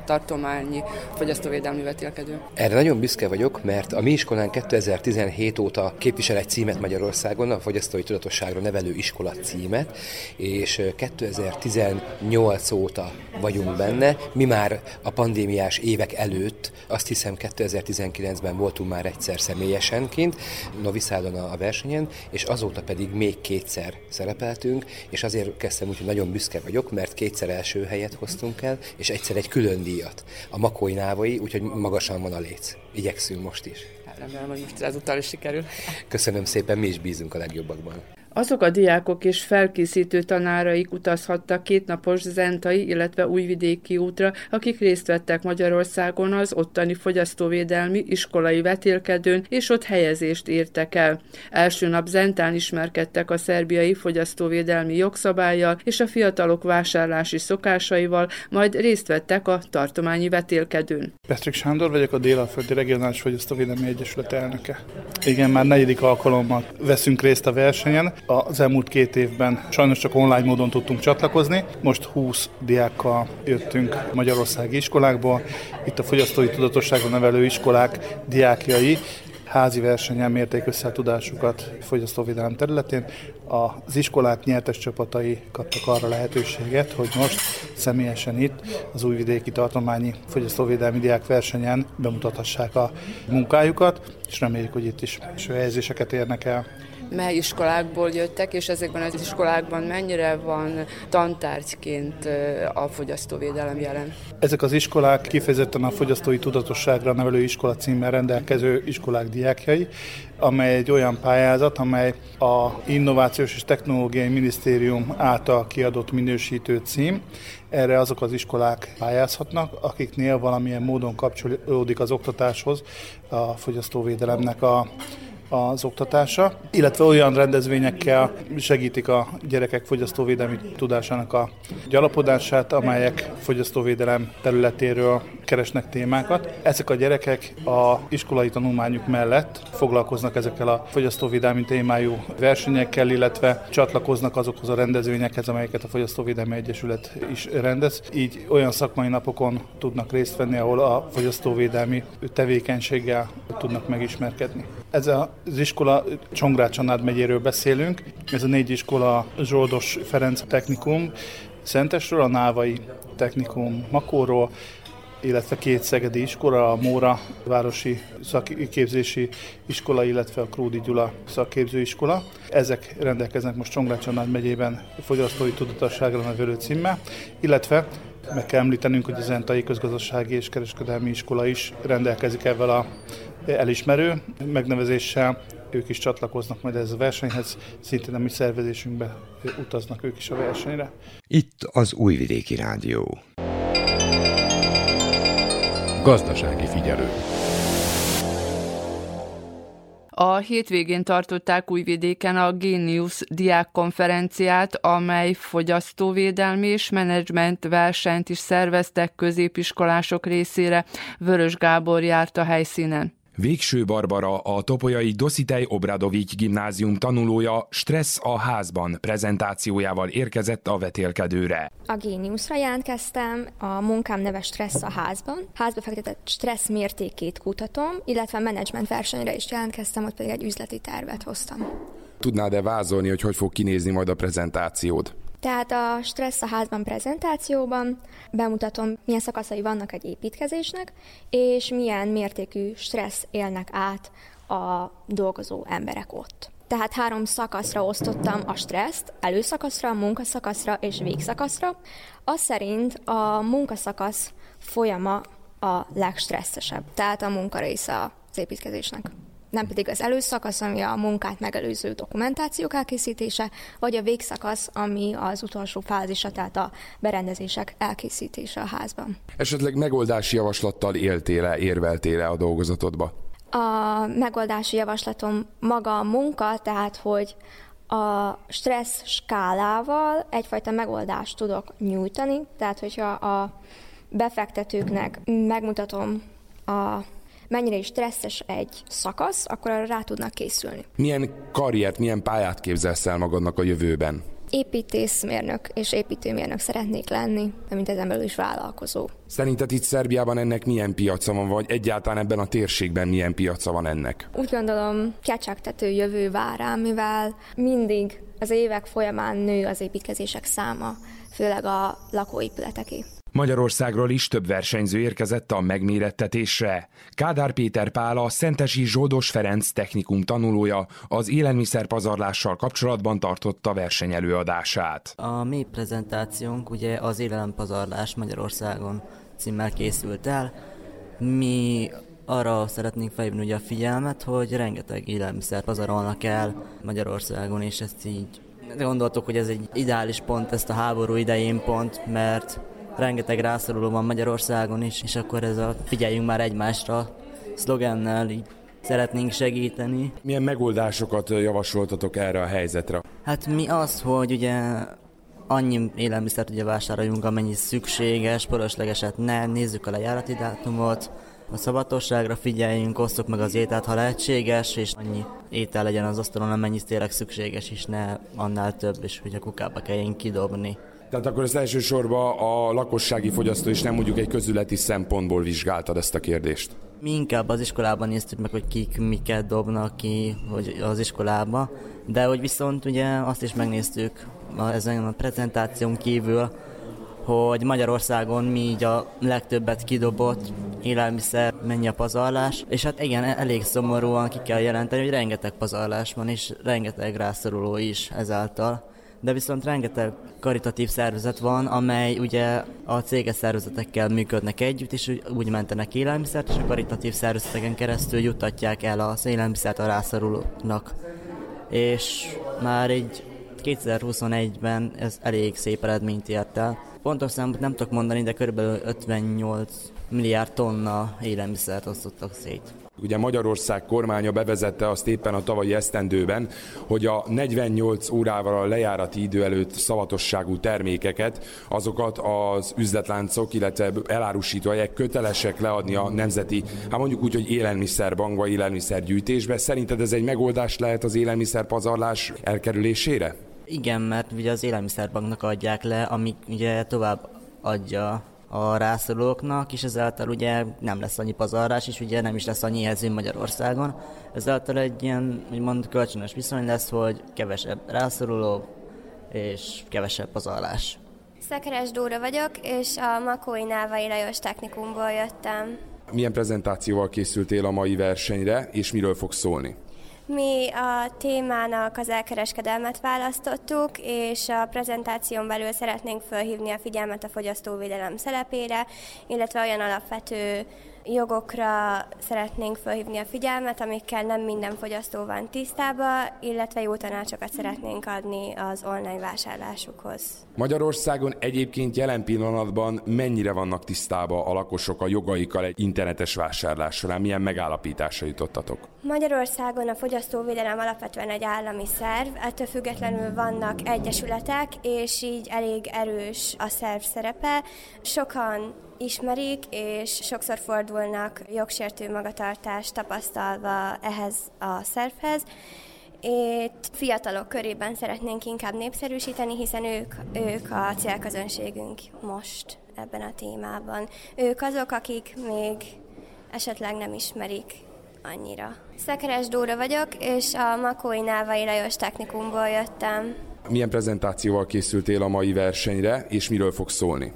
tartományi fogyasztóvédelmi vetélkedő? Erre nagyon büszke vagyok, mert a mi iskolán 2017 óta képvisel egy címet Magyarországon, a fogyasztói tudatosságra nevelő iskola címet, és 2018 óta vagyunk benne. Mi már a pandémiás évek előtt, azt hiszem 2019-ben voltunk már egyszer személyesen kint, Novi Szádon a versenyen, és azóta pedig még kétszer szerepeltünk, és azért kezdtem úgy, hogy nagyon büszke vagyok, mert kétszer első helyet hoztunk el, és egyszer egy külön díjat. A Makói Návai, úgyhogy magasan van a léc. Igyekszünk most is. Remélem, hogy ezúttal is sikerül. Köszönöm szépen, mi is bízunk a legjobbakban. Azok a diákok és felkészítő tanáraik utazhattak kétnapos zentai, illetve újvidéki útra, akik részt vettek Magyarországon az ottani fogyasztóvédelmi iskolai vetélkedőn, és ott helyezést értek el. Első nap Zentán ismerkedtek a szerbiai fogyasztóvédelmi jogszabályjal és a fiatalok vásárlási szokásaival, majd részt vettek a tartományi vetélkedőn. Petrik Sándor vagyok, a Délalföldi Regionális Fogyasztóvédelmi Egyesület elnöke. Igen, már negyedik alkalommal veszünk részt a versenyen az elmúlt két évben sajnos csak online módon tudtunk csatlakozni. Most 20 diákkal jöttünk Magyarországi iskolákból. Itt a fogyasztói tudatosságon nevelő iskolák diákjai házi versenyen mérték össze a tudásukat fogyasztóvédelem területén. Az iskolák nyertes csapatai kaptak arra lehetőséget, hogy most személyesen itt az újvidéki tartományi fogyasztóvédelmi diák versenyen bemutathassák a munkájukat, és reméljük, hogy itt is első helyezéseket érnek el. Mely iskolákból jöttek, és ezekben az iskolákban mennyire van tantárgyként a fogyasztóvédelem jelen? Ezek az iskolák kifejezetten a fogyasztói tudatosságra nevelő iskola címmel rendelkező iskolák diákjai, amely egy olyan pályázat, amely a Innovációs és Technológiai Minisztérium által kiadott minősítő cím. Erre azok az iskolák pályázhatnak, akiknél valamilyen módon kapcsolódik az oktatáshoz a fogyasztóvédelemnek a az oktatása, illetve olyan rendezvényekkel segítik a gyerekek fogyasztóvédelmi tudásának a gyalapodását, amelyek fogyasztóvédelem területéről keresnek témákat. Ezek a gyerekek a iskolai tanulmányuk mellett foglalkoznak ezekkel a fogyasztóvédelmi témájú versenyekkel, illetve csatlakoznak azokhoz a rendezvényekhez, amelyeket a Fogyasztóvédelmi Egyesület is rendez. Így olyan szakmai napokon tudnak részt venni, ahol a fogyasztóvédelmi tevékenységgel tudnak megismerkedni. Ez az iskola Csongrád Csanád megyéről beszélünk. Ez a négy iskola Zsoldos Ferenc Technikum, Szentesről, a Návai Technikum Makóról, illetve két szegedi iskola, a Móra Városi Szakképzési Iskola, illetve a Krúdi Gyula Szakképzőiskola. Ezek rendelkeznek most Csongrád megyében fogyasztói tudatosságra nevelő címmel, illetve meg kell említenünk, hogy az Entai Közgazdasági és Kereskedelmi Iskola is rendelkezik ezzel a elismerő megnevezéssel. Ők is csatlakoznak majd ez a versenyhez, szintén a mi szervezésünkbe utaznak ők is a versenyre. Itt az Újvidéki Rádió. Gazdasági figyelő. A hétvégén tartották Újvidéken a Genius diákkonferenciát, amely fogyasztóvédelmi és menedzsment versenyt is szerveztek középiskolások részére. Vörös Gábor járt a helyszínen. Végső Barbara, a Topolyai Dositej Obradovics gimnázium tanulója Stressz a házban prezentációjával érkezett a vetélkedőre. A Géniuszra jelentkeztem, a munkám neve Stressz a házban. Házba fektetett stressz mértékét kutatom, illetve a menedzsment versenyre is jelentkeztem, ott pedig egy üzleti tervet hoztam. Tudnád-e vázolni, hogy hogy fog kinézni majd a prezentációd? Tehát a stressz a házban prezentációban bemutatom, milyen szakaszai vannak egy építkezésnek, és milyen mértékű stressz élnek át a dolgozó emberek ott. Tehát három szakaszra osztottam a stresszt, előszakaszra, munkaszakaszra és végszakaszra. Az szerint a munkaszakasz folyama a legstresszesebb, tehát a munka az építkezésnek nem pedig az előszakasz, ami a munkát megelőző dokumentációk elkészítése, vagy a végszakasz, ami az utolsó fázisa, tehát a berendezések elkészítése a házban. Esetleg megoldási javaslattal éltél-e, érveltél-e a dolgozatodba? A megoldási javaslatom maga a munka, tehát hogy a stressz skálával egyfajta megoldást tudok nyújtani, tehát hogyha a befektetőknek megmutatom a mennyire is stresszes egy szakasz, akkor arra rá tudnak készülni. Milyen karriert, milyen pályát képzelsz el magadnak a jövőben? építészmérnök és építőmérnök szeretnék lenni, mint ezen belül is vállalkozó. Szerinted itt Szerbiában ennek milyen piaca van, vagy egyáltalán ebben a térségben milyen piaca van ennek? Úgy gondolom, kecsegtető jövő vár rám, mivel mindig az évek folyamán nő az építkezések száma, főleg a lakóépületeké. Magyarországról is több versenyző érkezett a megmérettetésre. Kádár Péter Pál a Szentesi Zsoldos Ferenc technikum tanulója az élelmiszerpazarlással kapcsolatban tartotta versenyelőadását. A mi prezentációnk ugye az élelempazarlás Magyarországon címmel készült el. Mi arra szeretnénk felhívni ugye a figyelmet, hogy rengeteg élelmiszer pazarolnak el Magyarországon, és ezt így gondoltuk, hogy ez egy ideális pont, ezt a háború idején pont, mert rengeteg rászoruló van Magyarországon is, és akkor ez a figyeljünk már egymásra szlogennel így szeretnénk segíteni. Milyen megoldásokat javasoltatok erre a helyzetre? Hát mi az, hogy ugye annyi élelmiszert ugye vásároljunk, amennyi szükséges, poroslegeset ne, nézzük a lejárati dátumot, a szabadosságra figyeljünk, osszuk meg az ételt, ha lehetséges, és annyi étel legyen az asztalon, amennyi tényleg szükséges, és ne annál több, és hogy a kukába kelljen kidobni. Tehát akkor ez elsősorban a lakossági fogyasztó, és nem mondjuk egy közületi szempontból vizsgáltad ezt a kérdést? Mi inkább az iskolában néztük meg, hogy kik miket dobnak ki hogy az iskolába, de hogy viszont ugye azt is megnéztük ezen a prezentáción kívül, hogy Magyarországon mi így a legtöbbet kidobott élelmiszer mennyi a pazarlás, és hát igen, elég szomorúan ki kell jelenteni, hogy rengeteg pazarlás van, és rengeteg rászoruló is ezáltal de viszont rengeteg karitatív szervezet van, amely ugye a céges szervezetekkel működnek együtt, és úgy mentenek élelmiszert, és a karitatív szervezeteken keresztül jutatják el az élelmiszert a rászorulóknak. És már egy 2021-ben ez elég szép eredményt ért el. Pontos számot nem tudok mondani, de körülbelül 58 milliárd tonna élelmiszert osztottak szét. Ugye Magyarország kormánya bevezette azt éppen a tavalyi esztendőben, hogy a 48 órával a lejárati idő előtt szavatosságú termékeket, azokat az üzletláncok, illetve elárusítóhelyek kötelesek leadni a nemzeti, hát mondjuk úgy, hogy élelmiszerbankba, élelmiszergyűjtésbe. Szerinted ez egy megoldás lehet az élelmiszerpazarlás elkerülésére? Igen, mert ugye az élelmiszerbanknak adják le, amik ugye tovább adja a rászorulóknak, és ezáltal ugye nem lesz annyi pazarlás, és ugye nem is lesz annyi éhező Magyarországon. Ezáltal egy ilyen, úgymond kölcsönös viszony lesz, hogy kevesebb rászoruló, és kevesebb pazarlás. Szekeres Dóra vagyok, és a Makói Návai Lajos Technikumból jöttem. Milyen prezentációval készültél a mai versenyre, és miről fog szólni? Mi a témának az elkereskedelmet választottuk, és a prezentáción belül szeretnénk felhívni a figyelmet a fogyasztóvédelem szerepére, illetve olyan alapvető jogokra szeretnénk felhívni a figyelmet, amikkel nem minden fogyasztó van tisztában, illetve jó tanácsokat szeretnénk adni az online vásárlásukhoz. Magyarországon egyébként jelen pillanatban mennyire vannak tisztában a lakosok a jogaikkal egy internetes vásárlás során? Milyen megállapításra jutottatok? Magyarországon a fogyasztóvédelem alapvetően egy állami szerv, ettől függetlenül vannak egyesületek, és így elég erős a szerv szerepe. Sokan ismerik, és sokszor fordulnak jogsértő magatartást tapasztalva ehhez a szervhez. Itt fiatalok körében szeretnénk inkább népszerűsíteni, hiszen ők, ők a célközönségünk most ebben a témában. Ők azok, akik még esetleg nem ismerik annyira. Szekeres Dóra vagyok, és a Makói Návai Lajos Technikumból jöttem. Milyen prezentációval készültél a mai versenyre, és miről fog szólni?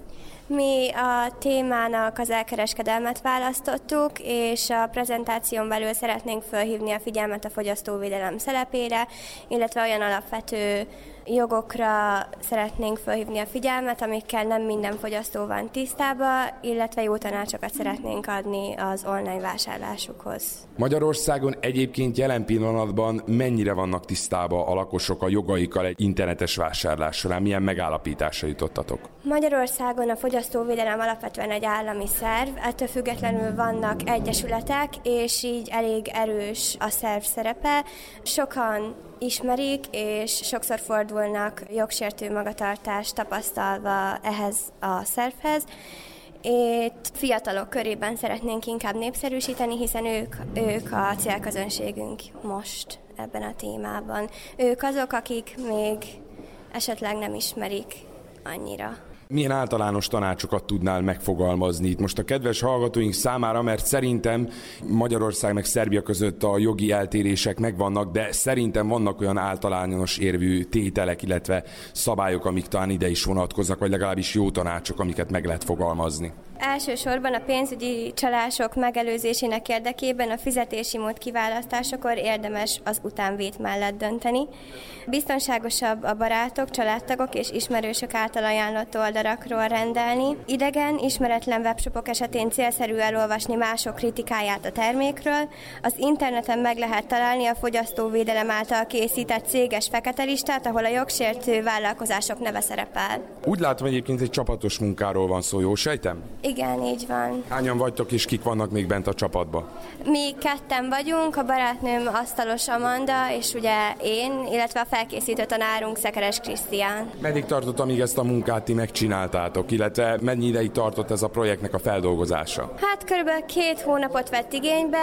Mi a témának az elkereskedelmet választottuk, és a prezentáción belül szeretnénk felhívni a figyelmet a fogyasztóvédelem szerepére, illetve olyan alapvető jogokra szeretnénk felhívni a figyelmet, amikkel nem minden fogyasztó van tisztában, illetve jó tanácsokat szeretnénk adni az online vásárlásukhoz. Magyarországon egyébként jelen pillanatban mennyire vannak tisztában a lakosok a jogaikkal egy internetes vásárlás során? Milyen megállapításra jutottatok? Magyarországon a fogyasztóvédelem alapvetően egy állami szerv, ettől függetlenül vannak egyesületek, és így elég erős a szerv szerepe. Sokan ismerik, és sokszor fordulnak jogsértő magatartást tapasztalva ehhez a szervhez. Itt fiatalok körében szeretnénk inkább népszerűsíteni, hiszen ők, ők a célközönségünk most ebben a témában. Ők azok, akik még esetleg nem ismerik annyira milyen általános tanácsokat tudnál megfogalmazni itt most a kedves hallgatóink számára, mert szerintem Magyarország meg Szerbia között a jogi eltérések megvannak, de szerintem vannak olyan általános érvű tételek, illetve szabályok, amik talán ide is vonatkoznak, vagy legalábbis jó tanácsok, amiket meg lehet fogalmazni. Elsősorban a pénzügyi csalások megelőzésének érdekében a fizetési mód kiválasztásakor érdemes az utánvét mellett dönteni. Biztonságosabb a barátok, családtagok és ismerősök által ajánlott oldalakról rendelni. Idegen, ismeretlen webshopok esetén célszerű elolvasni mások kritikáját a termékről. Az interneten meg lehet találni a fogyasztóvédelem által készített céges fekete listát, ahol a jogsértő vállalkozások neve szerepel. Úgy látom egyébként egy csapatos munkáról van szó, jó sejtem? Igen, így van. Hányan vagytok és kik vannak még bent a csapatban? Mi ketten vagyunk, a barátnőm Asztalos Amanda, és ugye én, illetve a felkészítő tanárunk Szekeres Krisztián. Meddig tartott, amíg ezt a munkát ti megcsináltátok, illetve mennyi ideig tartott ez a projektnek a feldolgozása? Hát körülbelül két hónapot vett igénybe,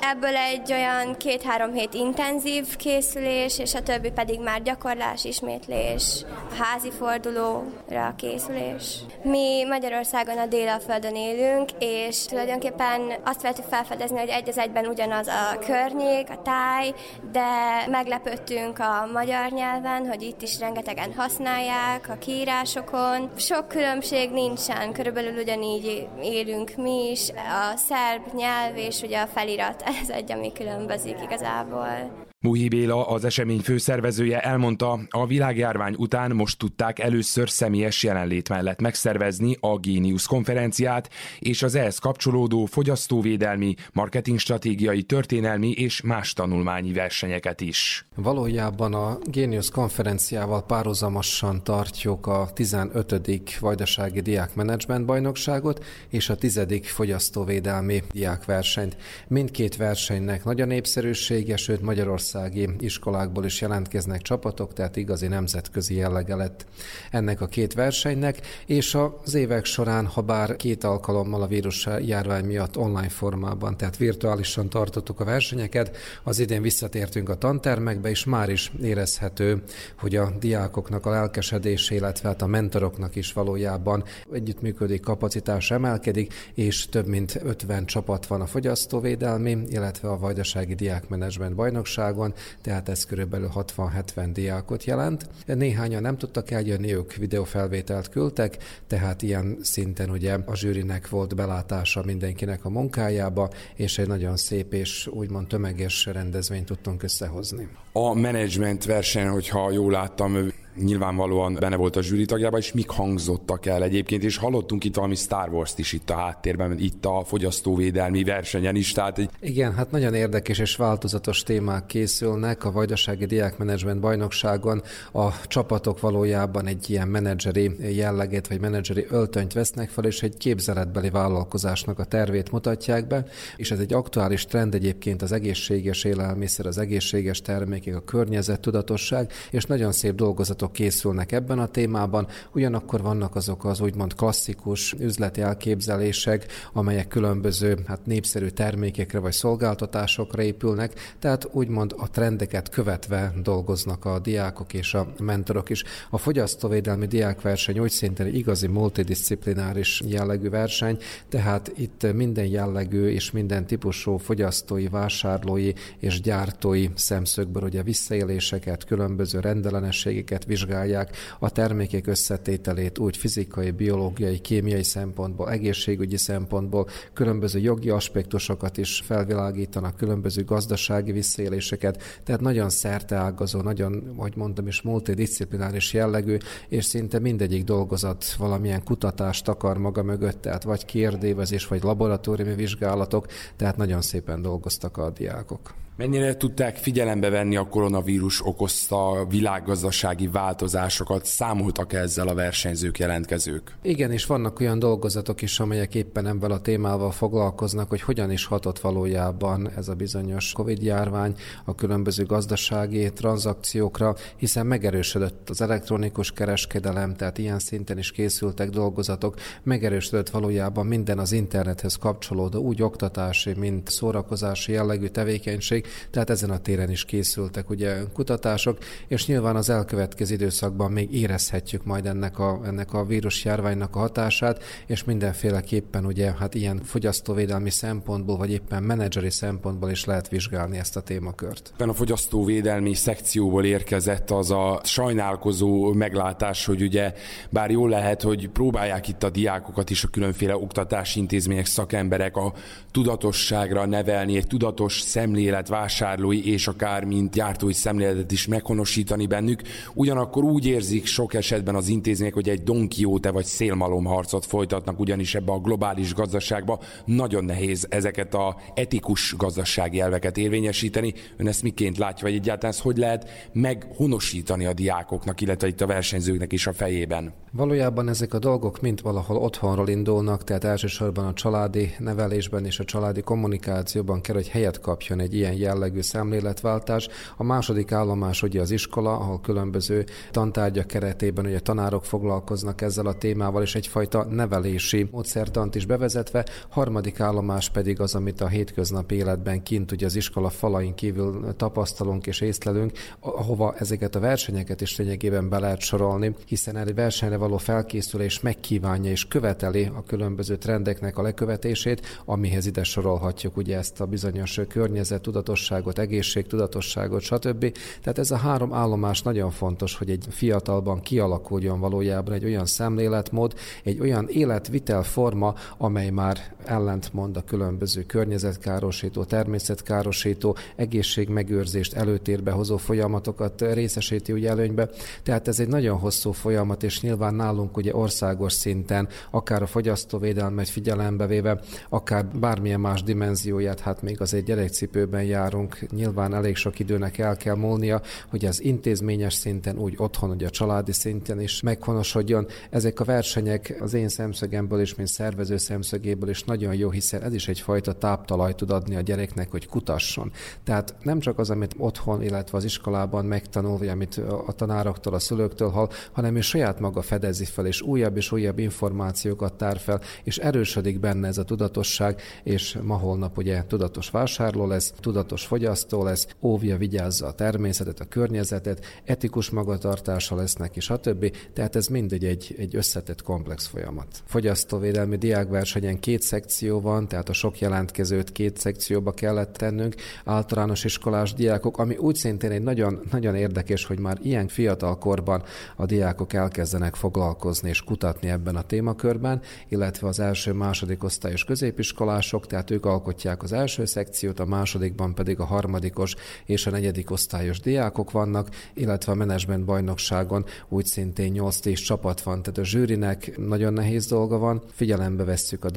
ebből egy olyan két-három hét intenzív készülés, és a többi pedig már gyakorlás, ismétlés, házi fordulóra készülés. Mi Magyarországon a dél Földön élünk, és tulajdonképpen azt vettük felfedezni, hogy egy az egyben ugyanaz a környék, a táj, de meglepődtünk a magyar nyelven, hogy itt is rengetegen használják a kiírásokon. sok különbség nincsen, körülbelül ugyanígy élünk mi is. A szerb nyelv és ugye a felirat, ez egy, ami különbözik igazából. Muhi Béla, az esemény főszervezője elmondta, a világjárvány után most tudták először személyes jelenlét mellett megszervezni a Genius konferenciát és az ehhez kapcsolódó fogyasztóvédelmi, marketingstratégiai, történelmi és más tanulmányi versenyeket is. Valójában a Genius konferenciával párhuzamosan tartjuk a 15. Vajdasági Diákmenedzsment bajnokságot és a 10. fogyasztóvédelmi diákversenyt. Mindkét versenynek nagy a népszerűsége, sőt Magyarország magyarországi iskolákból is jelentkeznek csapatok, tehát igazi nemzetközi jellege lett ennek a két versenynek, és az évek során, ha bár két alkalommal a vírus járvány miatt online formában, tehát virtuálisan tartottuk a versenyeket, az idén visszatértünk a tantermekbe, és már is érezhető, hogy a diákoknak a lelkesedése, illetve hát a mentoroknak is valójában együttműködik, kapacitás emelkedik, és több mint 50 csapat van a fogyasztóvédelmi, illetve a Vajdasági Diákmenedzsment Bajnokságon, Magyarországon, tehát ez körülbelül 60-70 diákot jelent. Néhányan nem tudtak eljönni, ők videófelvételt küldtek, tehát ilyen szinten ugye a zsűrinek volt belátása mindenkinek a munkájába, és egy nagyon szép és úgymond tömeges rendezvényt tudtunk összehozni. A menedzsment verseny, hogyha jól láttam, nyilvánvalóan benne volt a zsűri tagjában, és mik hangzottak el egyébként, és hallottunk itt valami Star Wars-t is itt a háttérben, itt a fogyasztóvédelmi versenyen is. Tehát egy... Igen, hát nagyon érdekes és változatos témák készülnek. A Vajdasági Diákmenedzsment Bajnokságon a csapatok valójában egy ilyen menedzseri jellegét vagy menedzseri öltönyt vesznek fel, és egy képzeletbeli vállalkozásnak a tervét mutatják be, és ez egy aktuális trend egyébként az egészséges élelmiszer, az egészséges termékek, a környezet, tudatosság, és nagyon szép dolgozat sorozatok készülnek ebben a témában, ugyanakkor vannak azok az úgymond klasszikus üzleti elképzelések, amelyek különböző hát népszerű termékekre vagy szolgáltatásokra épülnek, tehát úgymond a trendeket követve dolgoznak a diákok és a mentorok is. A fogyasztóvédelmi diákverseny úgy szintén igazi multidisciplináris jellegű verseny, tehát itt minden jellegű és minden típusú fogyasztói, vásárlói és gyártói szemszögből ugye visszaéléseket, különböző rendellenességeket vizsgálják a termékek összetételét úgy fizikai, biológiai, kémiai szempontból, egészségügyi szempontból, különböző jogi aspektusokat is felvilágítanak, különböző gazdasági visszaéléseket, tehát nagyon szerteágazó, nagyon, hogy mondtam is, multidisciplináris jellegű, és szinte mindegyik dolgozat valamilyen kutatást akar maga mögött, tehát vagy kérdévezés, vagy laboratóriumi vizsgálatok, tehát nagyon szépen dolgoztak a diákok. Mennyire tudták figyelembe venni a koronavírus okozta világgazdasági változásokat? Számoltak ezzel a versenyzők, jelentkezők? Igen, és vannak olyan dolgozatok is, amelyek éppen ebben a témával foglalkoznak, hogy hogyan is hatott valójában ez a bizonyos Covid-járvány a különböző gazdasági tranzakciókra, hiszen megerősödött az elektronikus kereskedelem, tehát ilyen szinten is készültek dolgozatok, megerősödött valójában minden az internethez kapcsolódó, úgy oktatási, mint szórakozási jellegű tevékenység, tehát ezen a téren is készültek ugye kutatások, és nyilván az elkövetkező időszakban még érezhetjük majd ennek a, ennek a vírusjárványnak a hatását, és mindenféleképpen ugye hát ilyen fogyasztóvédelmi szempontból, vagy éppen menedzseri szempontból is lehet vizsgálni ezt a témakört. A fogyasztóvédelmi szekcióból érkezett az a sajnálkozó meglátás, hogy ugye bár jól lehet, hogy próbálják itt a diákokat is a különféle oktatási intézmények, szakemberek a tudatosságra nevelni, egy tudatos szemlélet vásárlói és akár mint gyártói szemléletet is meghonosítani bennük. Ugyanakkor úgy érzik sok esetben az intézmények, hogy egy Don Quixote vagy szélmalom harcot folytatnak, ugyanis ebbe a globális gazdaságba nagyon nehéz ezeket a etikus gazdasági elveket érvényesíteni. Ön ezt miként látja, vagy egyáltalán ezt hogy lehet meghonosítani a diákoknak, illetve itt a versenyzőknek is a fejében? Valójában ezek a dolgok mind valahol otthonról indulnak, tehát elsősorban a családi nevelésben és a családi kommunikációban kell, hogy helyet kapjon egy ilyen jellegű szemléletváltás. A második állomás ugye az iskola, ahol különböző tantárgyak keretében ugye tanárok foglalkoznak ezzel a témával, és egyfajta nevelési módszertant is bevezetve. Harmadik állomás pedig az, amit a hétköznapi életben kint ugye az iskola falain kívül tapasztalunk és észlelünk, ahova ezeket a versenyeket is lényegében be lehet sorolni, hiszen egy versenyre való felkészülés megkívánja és követeli a különböző trendeknek a lekövetését, amihez ide sorolhatjuk ugye ezt a bizonyos környezet tudatosságot, egészség tudatosságot, stb. Tehát ez a három állomás nagyon fontos, hogy egy fiatalban kialakuljon valójában egy olyan szemléletmód, egy olyan életvitelforma, amely már ellentmond a különböző környezetkárosító, természetkárosító, egészségmegőrzést előtérbe hozó folyamatokat részesíti ugye előnybe. Tehát ez egy nagyon hosszú folyamat, és nyilván nálunk ugye országos szinten, akár a fogyasztóvédelmet figyelembe véve, akár bármilyen más dimenzióját, hát még azért gyerekcipőben járunk, nyilván elég sok időnek el kell múlnia, hogy az intézményes szinten, úgy otthon, hogy a családi szinten is meghonosodjon. Ezek a versenyek az én szemszögemből is, mint szervező szemszögéből is nagyon jó, hiszen ez is egyfajta táptalaj tud adni a gyereknek, hogy kutasson. Tehát nem csak az, amit otthon, illetve az iskolában megtanul, vagy amit a tanároktól, a szülőktől hall, hanem ő saját maga fedezi fel, és újabb és újabb információkat tár fel, és erősödik benne ez a tudatosság, és ma holnap ugye tudatos vásárló lesz, tudatos fogyasztó lesz, óvja, vigyázza a természetet, a környezetet, etikus magatartása lesz neki, stb. Tehát ez mindegy egy, egy összetett komplex folyamat. Fogyasztóvédelmi diákversenyen két szekció van, tehát a sok jelentkezőt két szekcióba kellett tennünk, általános iskolás diákok, ami úgy szintén egy nagyon, nagyon érdekes, hogy már ilyen fiatal korban a diákok elkezdenek foglalkozni és kutatni ebben a témakörben, illetve az első, második osztályos középiskolások, tehát ők alkotják az első szekciót, a másodikban pedig a harmadikos és a negyedik osztályos diákok vannak, illetve a menedzsment bajnokságon úgy szintén 8-10 csapat van, tehát a zsűrinek nagyon nehéz dolga van, figyelembe vesszük a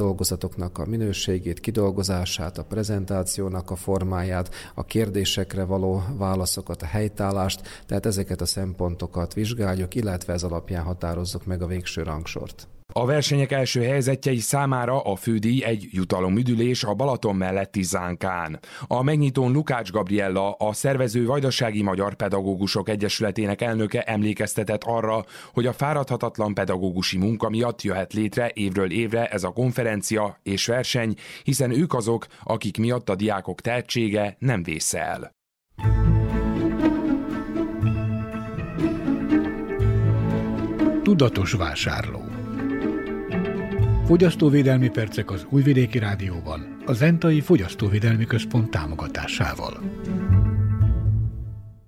dolgozatoknak a minőségét, kidolgozását, a prezentációnak a formáját, a kérdésekre való válaszokat, a helytállást, tehát ezeket a szempontokat vizsgáljuk, illetve ez alapján határozzuk meg a végső rangsort. A versenyek első helyzetjei számára a fődíj egy jutalomüdülés a Balaton melletti Zánkán. A megnyitón Lukács Gabriella, a szervező Vajdasági Magyar Pedagógusok Egyesületének elnöke emlékeztetett arra, hogy a fáradhatatlan pedagógusi munka miatt jöhet létre évről évre ez a konferencia és verseny, hiszen ők azok, akik miatt a diákok tehetsége nem vész el. Tudatos vásárló Fogyasztóvédelmi percek az Újvidéki Rádióban, a Zentai Fogyasztóvédelmi Központ támogatásával.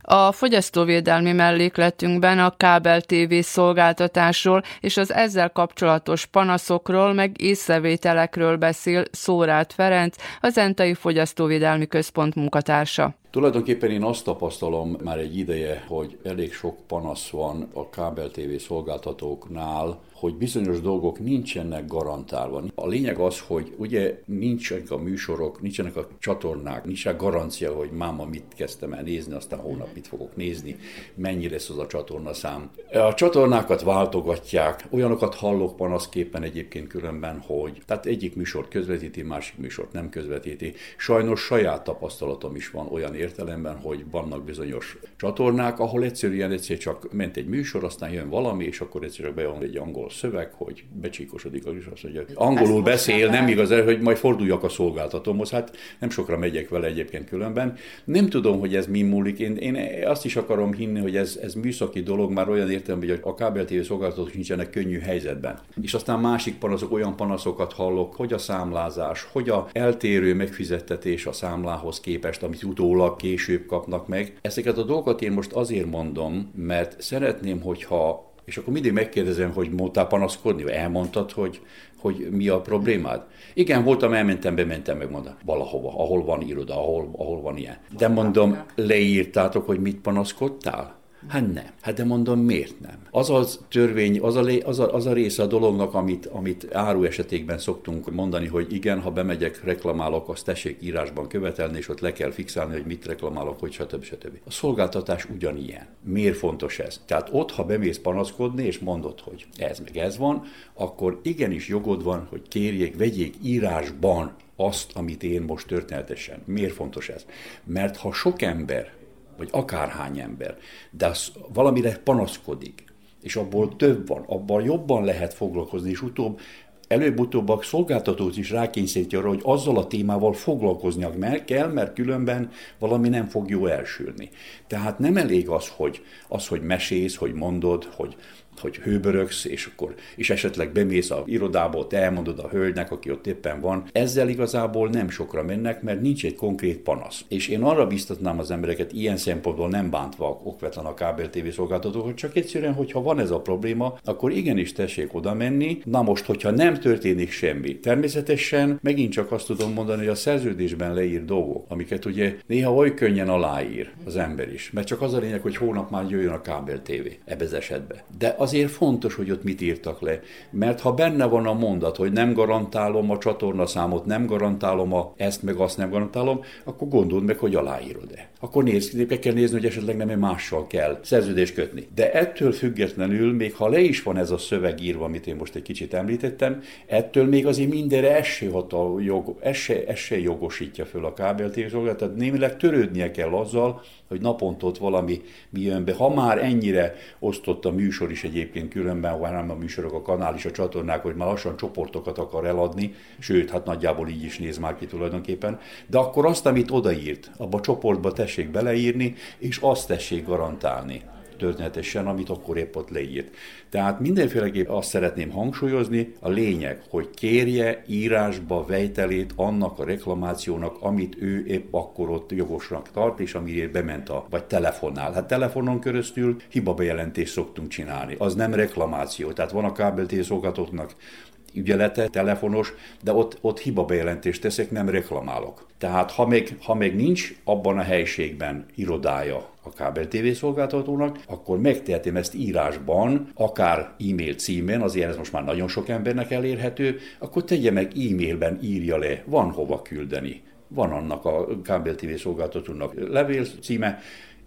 A fogyasztóvédelmi mellékletünkben a kábel TV szolgáltatásról és az ezzel kapcsolatos panaszokról, meg észrevételekről beszél Szórát Ferenc, az Zentai Fogyasztóvédelmi Központ munkatársa. Tulajdonképpen én azt tapasztalom már egy ideje, hogy elég sok panasz van a kábel TV szolgáltatóknál, hogy bizonyos dolgok nincsenek garantálva. A lényeg az, hogy ugye nincsenek a műsorok, nincsenek a csatornák, nincsen garancia, hogy máma mit kezdtem el nézni, aztán hónap mit fogok nézni, mennyi lesz az a csatorna szám. A csatornákat váltogatják, olyanokat hallok panaszképpen egyébként különben, hogy tehát egyik műsort közvetíti, másik műsort nem közvetíti. Sajnos saját tapasztalatom is van olyan értelemben, hogy vannak bizonyos csatornák, ahol egyszerűen egyszer csak ment egy műsor, aztán jön valami, és akkor egyszer csak bejön egy angol szöveg, hogy becsíkosodik az is, azt mondja, angolul beszél, nem igaz, hogy majd forduljak a szolgáltatómhoz. Hát nem sokra megyek vele egyébként különben. Nem tudom, hogy ez mi múlik. Én, én azt is akarom hinni, hogy ez, ez műszaki dolog, már olyan értem, hogy a kábel TV szolgáltatók nincsenek könnyű helyzetben. És aztán másik panaszok, olyan panaszokat hallok, hogy a számlázás, hogy a eltérő megfizettetés a számlához képest, amit utólag később kapnak meg. Ezeket a dolgokat én most azért mondom, mert szeretném, hogyha és akkor mindig megkérdezem, hogy mondtál panaszkodni, vagy elmondtad, hogy, hogy mi a problémád. Igen, voltam, elmentem, bementem, megmondom, valahova, ahol van iroda, ahol, ahol van ilyen. De mondom, leírtátok, hogy mit panaszkodtál? Hát nem. Hát de mondom, miért nem? Az az törvény, az a, az a, az a része a dolognak, amit, amit áru esetékben szoktunk mondani, hogy igen, ha bemegyek, reklamálok, azt tessék írásban követelni, és ott le kell fixálni, hogy mit reklamálok, hogy stb. stb. A szolgáltatás ugyanilyen. Miért fontos ez? Tehát ott, ha bemész panaszkodni, és mondod, hogy ez meg ez van, akkor igenis jogod van, hogy kérjék, vegyék írásban azt, amit én most történetesen. Miért fontos ez? Mert ha sok ember vagy akárhány ember, de az valamire panaszkodik, és abból több van, abban jobban lehet foglalkozni, és utóbb előbb-utóbb a szolgáltatót is rákényszeríti arra, hogy azzal a témával foglalkoznia mert kell, mert különben valami nem fog jó elsülni. Tehát nem elég az, hogy, az, hogy mesész, hogy mondod, hogy hogy hőbörögsz, és akkor és esetleg bemész a irodába, te elmondod a hölgynek, aki ott éppen van. Ezzel igazából nem sokra mennek, mert nincs egy konkrét panasz. És én arra biztatnám az embereket, ilyen szempontból nem bántva okvetlen a kábel TV szolgáltatókat, csak egyszerűen, hogyha van ez a probléma, akkor igenis tessék oda menni. Na most, hogyha nem történik semmi, természetesen megint csak azt tudom mondani, hogy a szerződésben leír dolgok, amiket ugye néha oly könnyen aláír az ember is, mert csak az a lényeg, hogy hónap már jöjjön a kábel TV ebbe az esetben. De azért fontos, hogy ott mit írtak le, mert ha benne van a mondat, hogy nem garantálom a csatornaszámot, nem garantálom a ezt, meg azt nem garantálom, akkor gondold meg, hogy aláírod-e. Akkor nézd, kell nézni, hogy esetleg nem mással kell szerződést kötni. De ettől függetlenül, még ha le is van ez a szöveg írva, amit én most egy kicsit említettem, ettől még azért mindenre esélyhatal jog, esély, esély jogosítja föl a kábeltévészolgálat, tehát némileg törődnie kell azzal, hogy naponta ott valami mi jön be. Ha már ennyire osztott a műsor is egyébként különben, vagy nem a műsorok, a kanál is, a csatornák, hogy már lassan csoportokat akar eladni, sőt, hát nagyjából így is néz már ki tulajdonképpen, de akkor azt, amit odaírt, abba a csoportba tessék beleírni, és azt tessék garantálni történetesen, amit akkor épp ott leírt. Tehát mindenféleképp azt szeretném hangsúlyozni, a lényeg, hogy kérje írásba vejtelét annak a reklamációnak, amit ő épp akkor ott jogosnak tart, és amiért bement a, vagy telefonál. Hát telefonon keresztül hibabejelentést szoktunk csinálni. Az nem reklamáció. Tehát van a kábeltészolgatóknak ügyelete, telefonos, de ott, ott hiba bejelentést teszek, nem reklamálok. Tehát ha még, ha még nincs abban a helységben irodája a kábel TV szolgáltatónak, akkor megtehetem ezt írásban, akár e-mail címen, azért ez most már nagyon sok embernek elérhető, akkor tegye meg e-mailben, írja le, van hova küldeni van annak a kábel TV szolgáltatónak levél címe,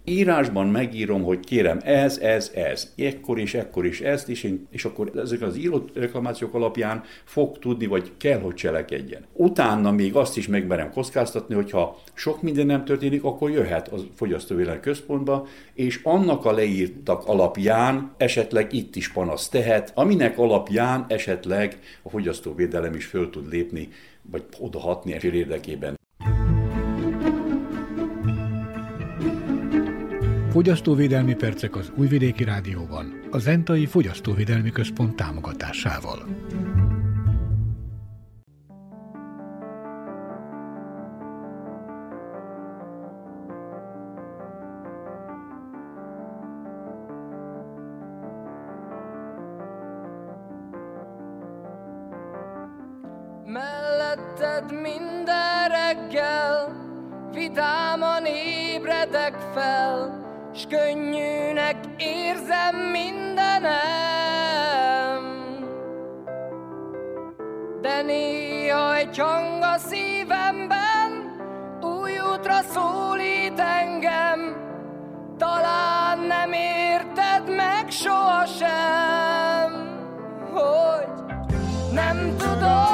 írásban megírom, hogy kérem ez, ez, ez, ekkor is, ekkor is ezt is, és akkor ezek az írott reklamációk alapján fog tudni, vagy kell, hogy cselekedjen. Utána még azt is megmerem kockáztatni, hogyha sok minden nem történik, akkor jöhet a fogyasztóvédelmi központba, és annak a leírtak alapján esetleg itt is panasz tehet, aminek alapján esetleg a fogyasztóvédelem is föl tud lépni, vagy odahatni érdekében. Fogyasztóvédelmi percek az Újvidéki Rádióban, a Zentai Fogyasztóvédelmi Központ támogatásával. Melletted minden reggel vidáman ébredek fel, s könnyűnek érzem mindenem. De néha egy hang a szívemben új útra szólít engem, talán nem érted meg sohasem, hogy nem tudom,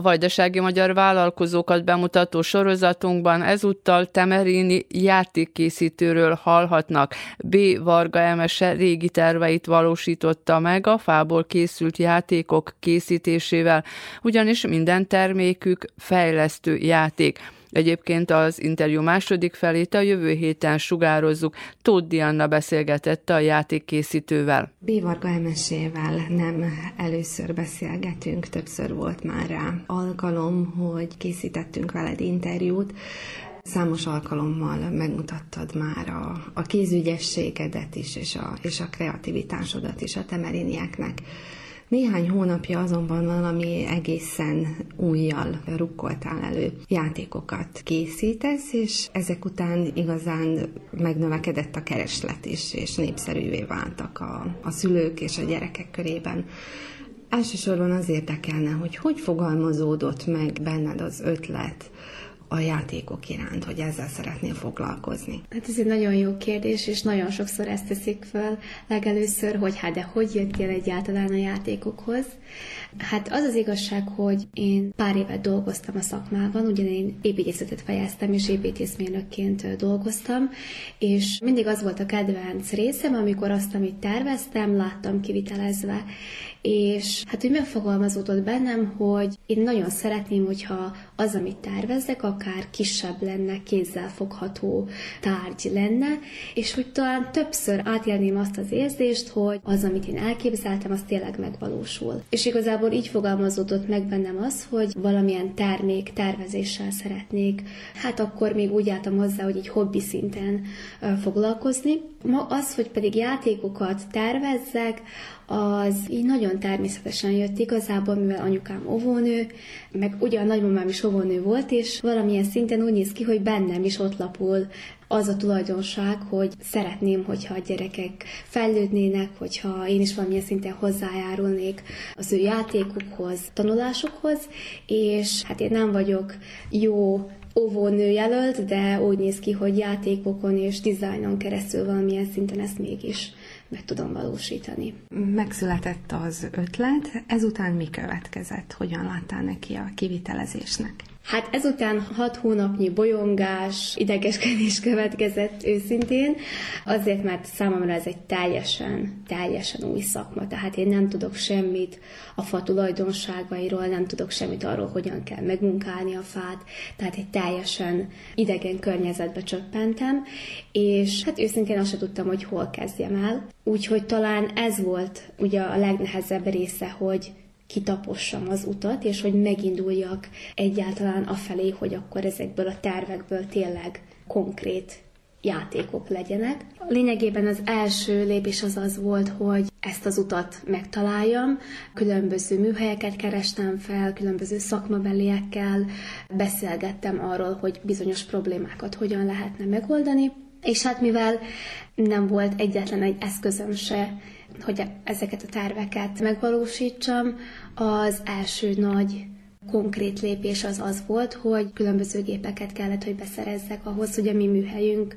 A vajdasági magyar vállalkozókat bemutató sorozatunkban ezúttal Temerini játékkészítőről hallhatnak. B. Varga Emese régi terveit valósította meg a fából készült játékok készítésével, ugyanis minden termékük fejlesztő játék. Egyébként az interjú második felét a jövő héten sugározzuk. Tóth Dianna beszélgetett a játékkészítővel. Bévarga Emesével nem először beszélgetünk, többször volt már rá alkalom, hogy készítettünk veled interjút. Számos alkalommal megmutattad már a, a kézügyességedet is, és a, és a kreativitásodat is a temerinieknek. Néhány hónapja azonban valami egészen újjal rukkoltál elő játékokat készítesz, és ezek után igazán megnövekedett a kereslet is, és népszerűvé váltak a, a szülők és a gyerekek körében. Elsősorban az érdekelne, hogy hogy fogalmazódott meg benned az ötlet, a játékok iránt, hogy ezzel szeretnél foglalkozni? Hát ez egy nagyon jó kérdés, és nagyon sokszor ezt teszik fel legelőször, hogy hát de hogy jöttél egyáltalán a játékokhoz? Hát az az igazság, hogy én pár évet dolgoztam a szakmában, ugyan én építészetet fejeztem, és építészmérnökként dolgoztam, és mindig az volt a kedvenc részem, amikor azt, amit terveztem, láttam kivitelezve. És hát úgy megfogalmazódott bennem, hogy én nagyon szeretném, hogyha az, amit tervezek, akár kisebb lenne, kézzel fogható tárgy lenne, és hogy talán többször átélném azt az érzést, hogy az, amit én elképzeltem, az tényleg megvalósul. És igazából így fogalmazódott meg bennem az, hogy valamilyen termék tervezéssel szeretnék, hát akkor még úgy álltam hozzá, hogy egy hobbi szinten foglalkozni. Ma az, hogy pedig játékokat tervezzek, az így nagyon természetesen jött igazából, mivel anyukám óvónő, meg ugye a nagymamám is óvónő volt, és valamilyen szinten úgy néz ki, hogy bennem is ott lapul az a tulajdonság, hogy szeretném, hogyha a gyerekek fejlődnének, hogyha én is valamilyen szinten hozzájárulnék az ő játékukhoz, tanulásukhoz, és hát én nem vagyok jó óvónő jelölt, de úgy néz ki, hogy játékokon és dizájnon keresztül valamilyen szinten ezt mégis meg tudom valósítani. Megszületett az ötlet, ezután mi következett? Hogyan láttál neki a kivitelezésnek? Hát ezután hat hónapnyi bolyongás, idegeskedés következett őszintén, azért, mert számomra ez egy teljesen, teljesen új szakma, tehát én nem tudok semmit a fa tulajdonságairól, nem tudok semmit arról, hogyan kell megmunkálni a fát, tehát egy teljesen idegen környezetbe csöppentem, és hát őszintén azt sem tudtam, hogy hol kezdjem el. Úgyhogy talán ez volt ugye a legnehezebb része, hogy kitapossam az utat, és hogy meginduljak egyáltalán afelé, hogy akkor ezekből a tervekből tényleg konkrét játékok legyenek. Lényegében az első lépés az az volt, hogy ezt az utat megtaláljam, különböző műhelyeket kerestem fel, különböző szakmabeliekkel, beszélgettem arról, hogy bizonyos problémákat hogyan lehetne megoldani, és hát mivel nem volt egyetlen egy eszközöm se, hogy ezeket a terveket megvalósítsam, az első nagy konkrét lépés az az volt, hogy különböző gépeket kellett, hogy beszerezzek ahhoz, hogy a mi műhelyünk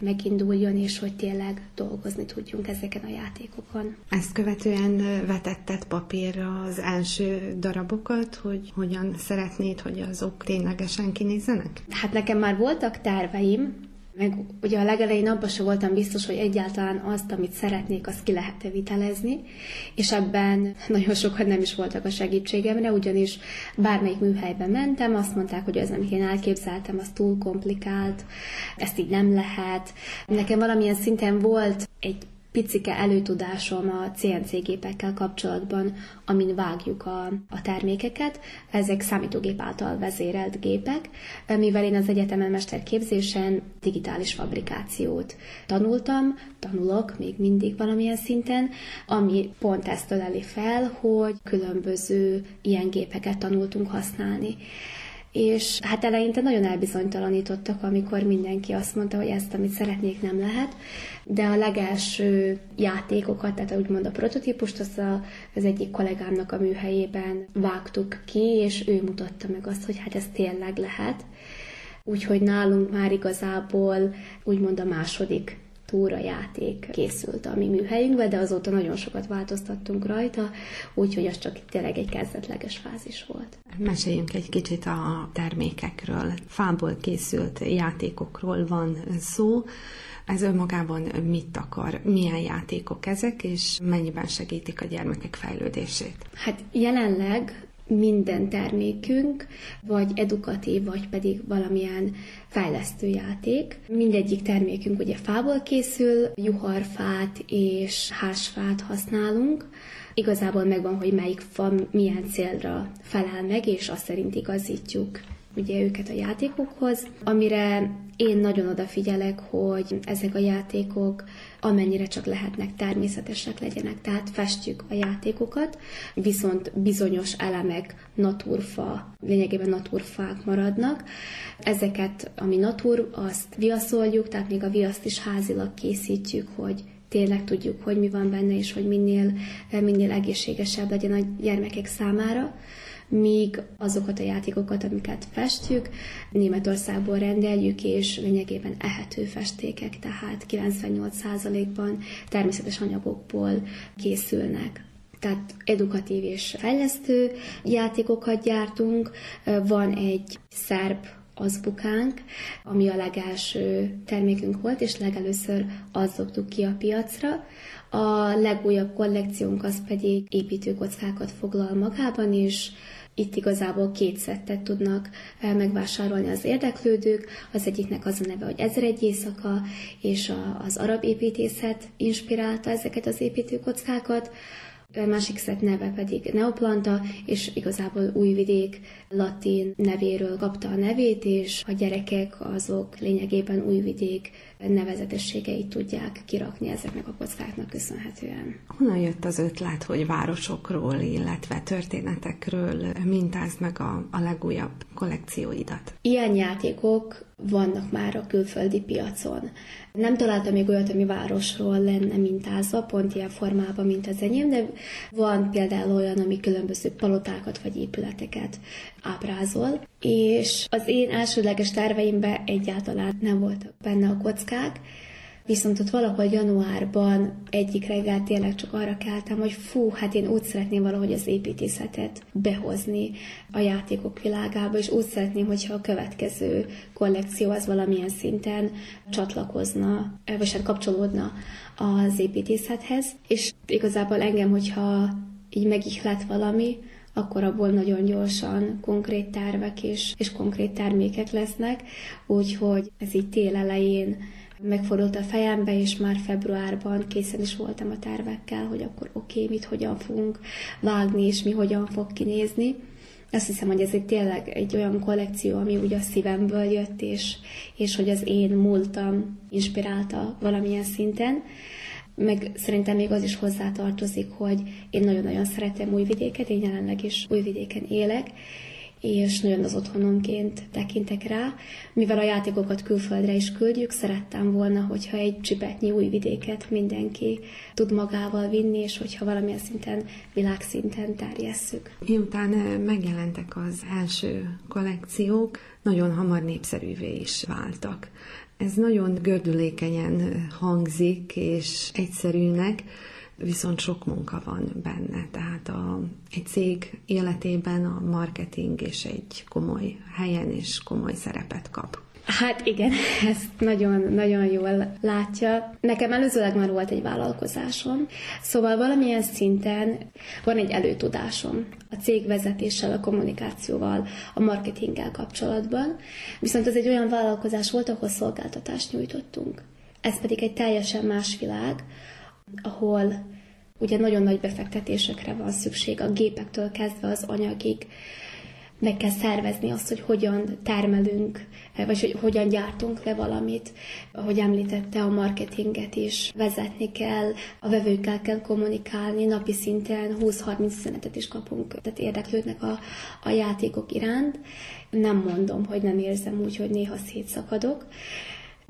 meginduljon, és hogy tényleg dolgozni tudjunk ezeken a játékokon. Ezt követően vetetted papírra az első darabokat, hogy hogyan szeretnéd, hogy azok ténylegesen kinézzenek? Hát nekem már voltak terveim, meg ugye a legelején abban sem voltam biztos, hogy egyáltalán azt, amit szeretnék, azt ki lehet vitelezni, és ebben nagyon sokan nem is voltak a segítségemre, ugyanis bármelyik műhelyben mentem, azt mondták, hogy az, amit én elképzeltem, az túl komplikált, ezt így nem lehet. Nekem valamilyen szinten volt egy picike előtudásom a CNC gépekkel kapcsolatban, amin vágjuk a, a termékeket. Ezek számítógép által vezérelt gépek, mivel én az egyetemen mesterképzésen digitális fabrikációt tanultam, tanulok még mindig valamilyen szinten, ami pont ezt öleli fel, hogy különböző ilyen gépeket tanultunk használni. És hát eleinte nagyon elbizonytalanítottak, amikor mindenki azt mondta, hogy ezt, amit szeretnék, nem lehet, de a legelső játékokat, tehát úgymond a prototípust, az a, az egyik kollégámnak a műhelyében vágtuk ki, és ő mutatta meg azt, hogy hát ez tényleg lehet. Úgyhogy nálunk már igazából úgymond a második játék készült a mi műhelyünkbe, de azóta nagyon sokat változtattunk rajta, úgyhogy az csak tényleg egy kezdetleges fázis volt. Meséljünk egy kicsit a termékekről. Fából készült játékokról van szó. Ez önmagában mit akar? Milyen játékok ezek, és mennyiben segítik a gyermekek fejlődését? Hát jelenleg minden termékünk, vagy edukatív, vagy pedig valamilyen fejlesztő játék. Mindegyik termékünk ugye fából készül, juharfát és házfát használunk. Igazából megvan, hogy melyik fa milyen célra felel meg, és azt szerint igazítjuk ugye őket a játékokhoz, amire én nagyon odafigyelek, hogy ezek a játékok amennyire csak lehetnek természetesek legyenek. Tehát festjük a játékokat, viszont bizonyos elemek naturfa, lényegében naturfák maradnak. Ezeket, ami natur, azt viaszoljuk, tehát még a viaszt is házilag készítjük, hogy tényleg tudjuk, hogy mi van benne, és hogy minél, minél egészségesebb legyen a gyermekek számára míg azokat a játékokat, amiket festjük, Németországból rendeljük, és lényegében ehető festékek, tehát 98%-ban természetes anyagokból készülnek tehát edukatív és fejlesztő játékokat gyártunk. Van egy szerb azbukánk, ami a legelső termékünk volt, és legelőször azt dobtuk ki a piacra. A legújabb kollekciónk az pedig építőkockákat foglal magában, és itt igazából két szettet tudnak eh, megvásárolni az érdeklődők. Az egyiknek az a neve, hogy Ezer egy éjszaka, és az arab építészet inspirálta ezeket az építőkockákat másik szett neve pedig Neoplanta, és igazából Újvidék latin nevéről kapta a nevét, és a gyerekek azok lényegében Újvidék nevezetességeit tudják kirakni ezeknek a kockáknak köszönhetően. Honnan jött az ötlet, hogy városokról, illetve történetekről mintázd meg a, a legújabb kollekcióidat? Ilyen játékok vannak már a külföldi piacon. Nem találtam még olyat, ami városról lenne mintázva, pont ilyen formában, mint az enyém, de van például olyan, ami különböző palotákat vagy épületeket ábrázol, és az én elsődleges terveimben egyáltalán nem voltak benne a kockák, Viszont ott valahol januárban egyik reggel tényleg csak arra keltem, hogy fú, hát én úgy szeretném valahogy az építészetet behozni a játékok világába, és úgy szeretném, hogyha a következő kollekció az valamilyen szinten csatlakozna, vagy hát kapcsolódna az építészethez. És igazából engem, hogyha így megihlet valami, akkor abból nagyon gyorsan konkrét tervek és, és konkrét termékek lesznek, úgyhogy ez így tél elején megfordult a fejembe, és már februárban készen is voltam a tervekkel, hogy akkor oké, okay, mit hogyan fogunk vágni, és mi hogyan fog kinézni. Azt hiszem, hogy ez egy tényleg egy olyan kollekció, ami ugye a szívemből jött, és, és hogy az én múltam inspirálta valamilyen szinten. Meg szerintem még az is hozzátartozik, hogy én nagyon-nagyon szeretem Újvidéket, én jelenleg is Újvidéken élek, és nagyon az otthonomként tekintek rá. Mivel a játékokat külföldre is küldjük, szerettem volna, hogyha egy csipetnyi új vidéket mindenki tud magával vinni, és hogyha valamilyen szinten, világszinten terjesszük. Miután megjelentek az első kollekciók, nagyon hamar népszerűvé is váltak. Ez nagyon gördülékenyen hangzik, és egyszerűnek, viszont sok munka van benne. Tehát a, egy cég életében a marketing és egy komoly helyen és komoly szerepet kap. Hát igen, ezt nagyon, nagyon jól látja. Nekem előzőleg már volt egy vállalkozásom, szóval valamilyen szinten van egy előtudásom a cégvezetéssel, a kommunikációval, a marketinggel kapcsolatban, viszont ez egy olyan vállalkozás volt, ahol szolgáltatást nyújtottunk. Ez pedig egy teljesen más világ, ahol ugye nagyon nagy befektetésekre van szükség a gépektől kezdve az anyagig. meg kell szervezni azt, hogy hogyan termelünk, vagy hogy hogyan gyártunk le valamit. Ahogy említette, a marketinget is vezetni kell, a vevőkkel kell kommunikálni, napi szinten 20-30 üzenetet is kapunk, tehát érdeklődnek a, a játékok iránt. Nem mondom, hogy nem érzem úgy, hogy néha szétszakadok,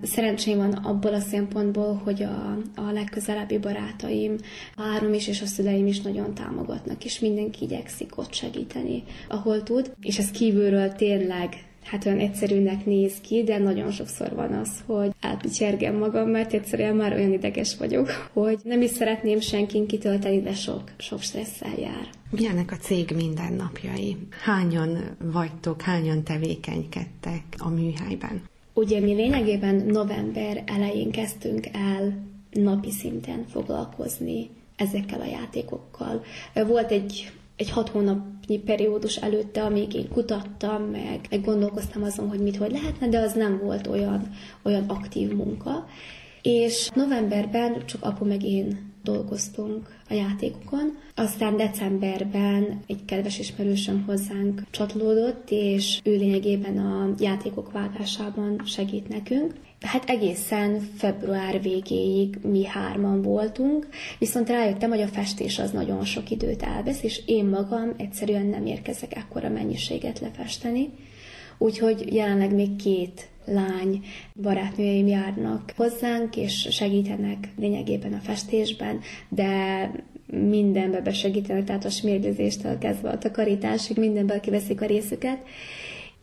Szerencsém van abból a szempontból, hogy a, a legközelebbi barátaim, a három is és a szüleim is nagyon támogatnak, és mindenki igyekszik ott segíteni, ahol tud, és ez kívülről tényleg hát olyan egyszerűnek néz ki, de nagyon sokszor van az, hogy elpicsergem magam, mert egyszerűen már olyan ideges vagyok, hogy nem is szeretném senkin kitölteni, de sok, sok stresszel jár. Milyenek a cég mindennapjai? Hányan vagytok, hányan tevékenykedtek a műhelyben? Ugye mi lényegében november elején kezdtünk el napi szinten foglalkozni ezekkel a játékokkal. Volt egy, egy hat hónapnyi periódus előtte, amíg én kutattam, meg, meg gondolkoztam azon, hogy mit, hogy lehetne, de az nem volt olyan, olyan aktív munka. És novemberben csak apu meg én dolgoztunk a játékokon. Aztán decemberben egy kedves ismerősöm hozzánk csatolódott, és ő lényegében a játékok vágásában segít nekünk. Hát egészen február végéig mi hárman voltunk, viszont rájöttem, hogy a festés az nagyon sok időt elvesz, és én magam egyszerűen nem érkezek ekkora mennyiséget lefesteni. Úgyhogy jelenleg még két lány barátnőim járnak hozzánk, és segítenek lényegében a festésben, de mindenbe besegítenek, tehát a smérgezéstől kezdve a takarításig, mindenben kiveszik a részüket.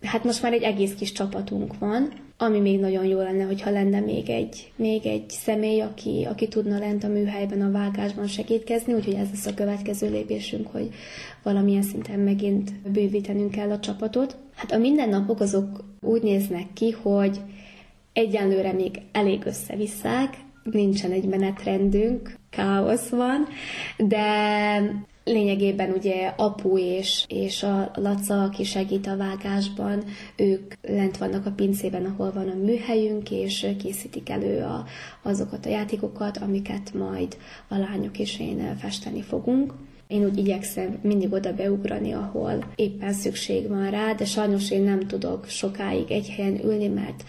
Hát most már egy egész kis csapatunk van, ami még nagyon jó lenne, hogyha lenne még egy, még egy személy, aki, aki tudna lent a műhelyben, a vágásban segítkezni, úgyhogy ez lesz a következő lépésünk, hogy valamilyen szinten megint bővítenünk kell a csapatot. Hát a mindennapok azok úgy néznek ki, hogy egyenlőre még elég összevisszák, nincsen egy menetrendünk, káosz van, de lényegében ugye apu és, és a Laca, aki segít a vágásban, ők lent vannak a pincében, ahol van a műhelyünk, és készítik elő a, azokat a játékokat, amiket majd a lányok és én festeni fogunk. Én úgy igyekszem mindig oda beugrani, ahol éppen szükség van rá, de sajnos én nem tudok sokáig egy helyen ülni, mert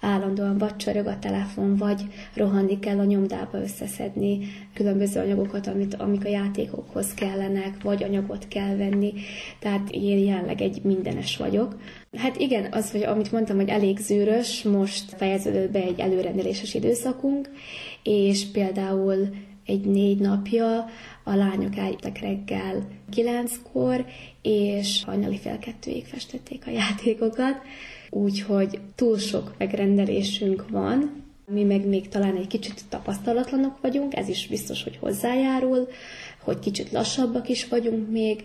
állandóan vagy csörög a telefon, vagy rohanni kell a nyomdába összeszedni különböző anyagokat, amit, amik a játékokhoz kellenek, vagy anyagot kell venni. Tehát én jelenleg egy mindenes vagyok. Hát igen, az, hogy amit mondtam, hogy elég zűrös, most fejeződött be egy előrendeléses időszakunk, és például egy négy napja a lányok eljöttek reggel kilenckor, és hajnali fél kettőig festették a játékokat, úgyhogy túl sok megrendelésünk van, mi meg még talán egy kicsit tapasztalatlanok vagyunk, ez is biztos, hogy hozzájárul, hogy kicsit lassabbak is vagyunk még,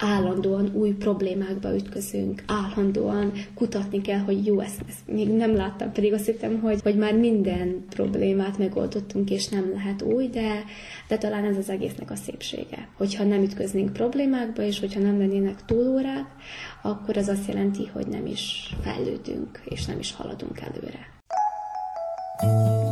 állandóan új problémákba ütközünk, állandóan kutatni kell, hogy jó, ezt, ezt még nem láttam, pedig azt hittem, hogy, hogy már minden problémát megoldottunk, és nem lehet új, de, de talán ez az egésznek a szépsége. Hogyha nem ütköznénk problémákba, és hogyha nem lennének túlórák, akkor ez azt jelenti, hogy nem is fejlődünk, és nem is haladunk előre. thank you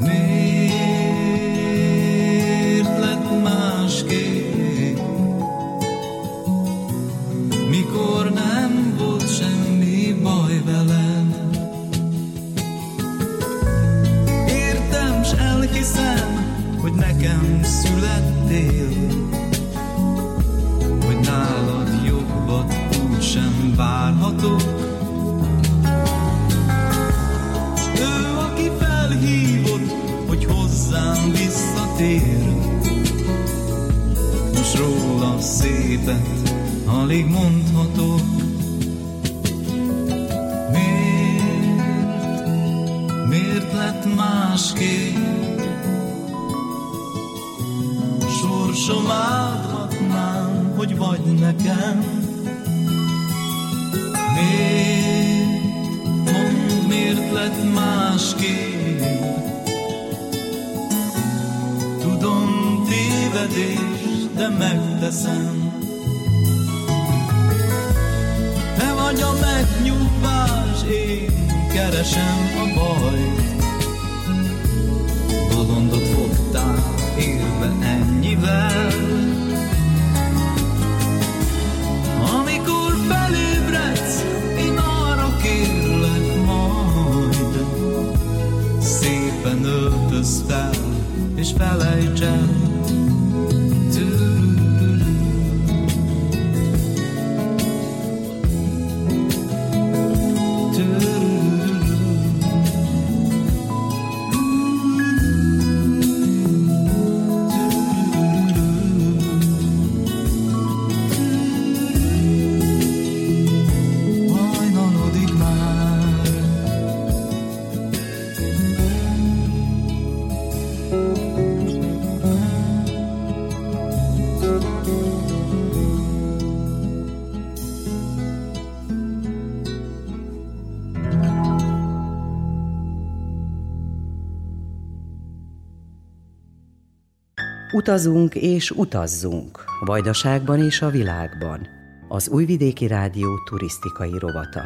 没。Utazunk és utazzunk, Vajdaságban és a világban. Az Újvidéki Rádió turisztikai rovata.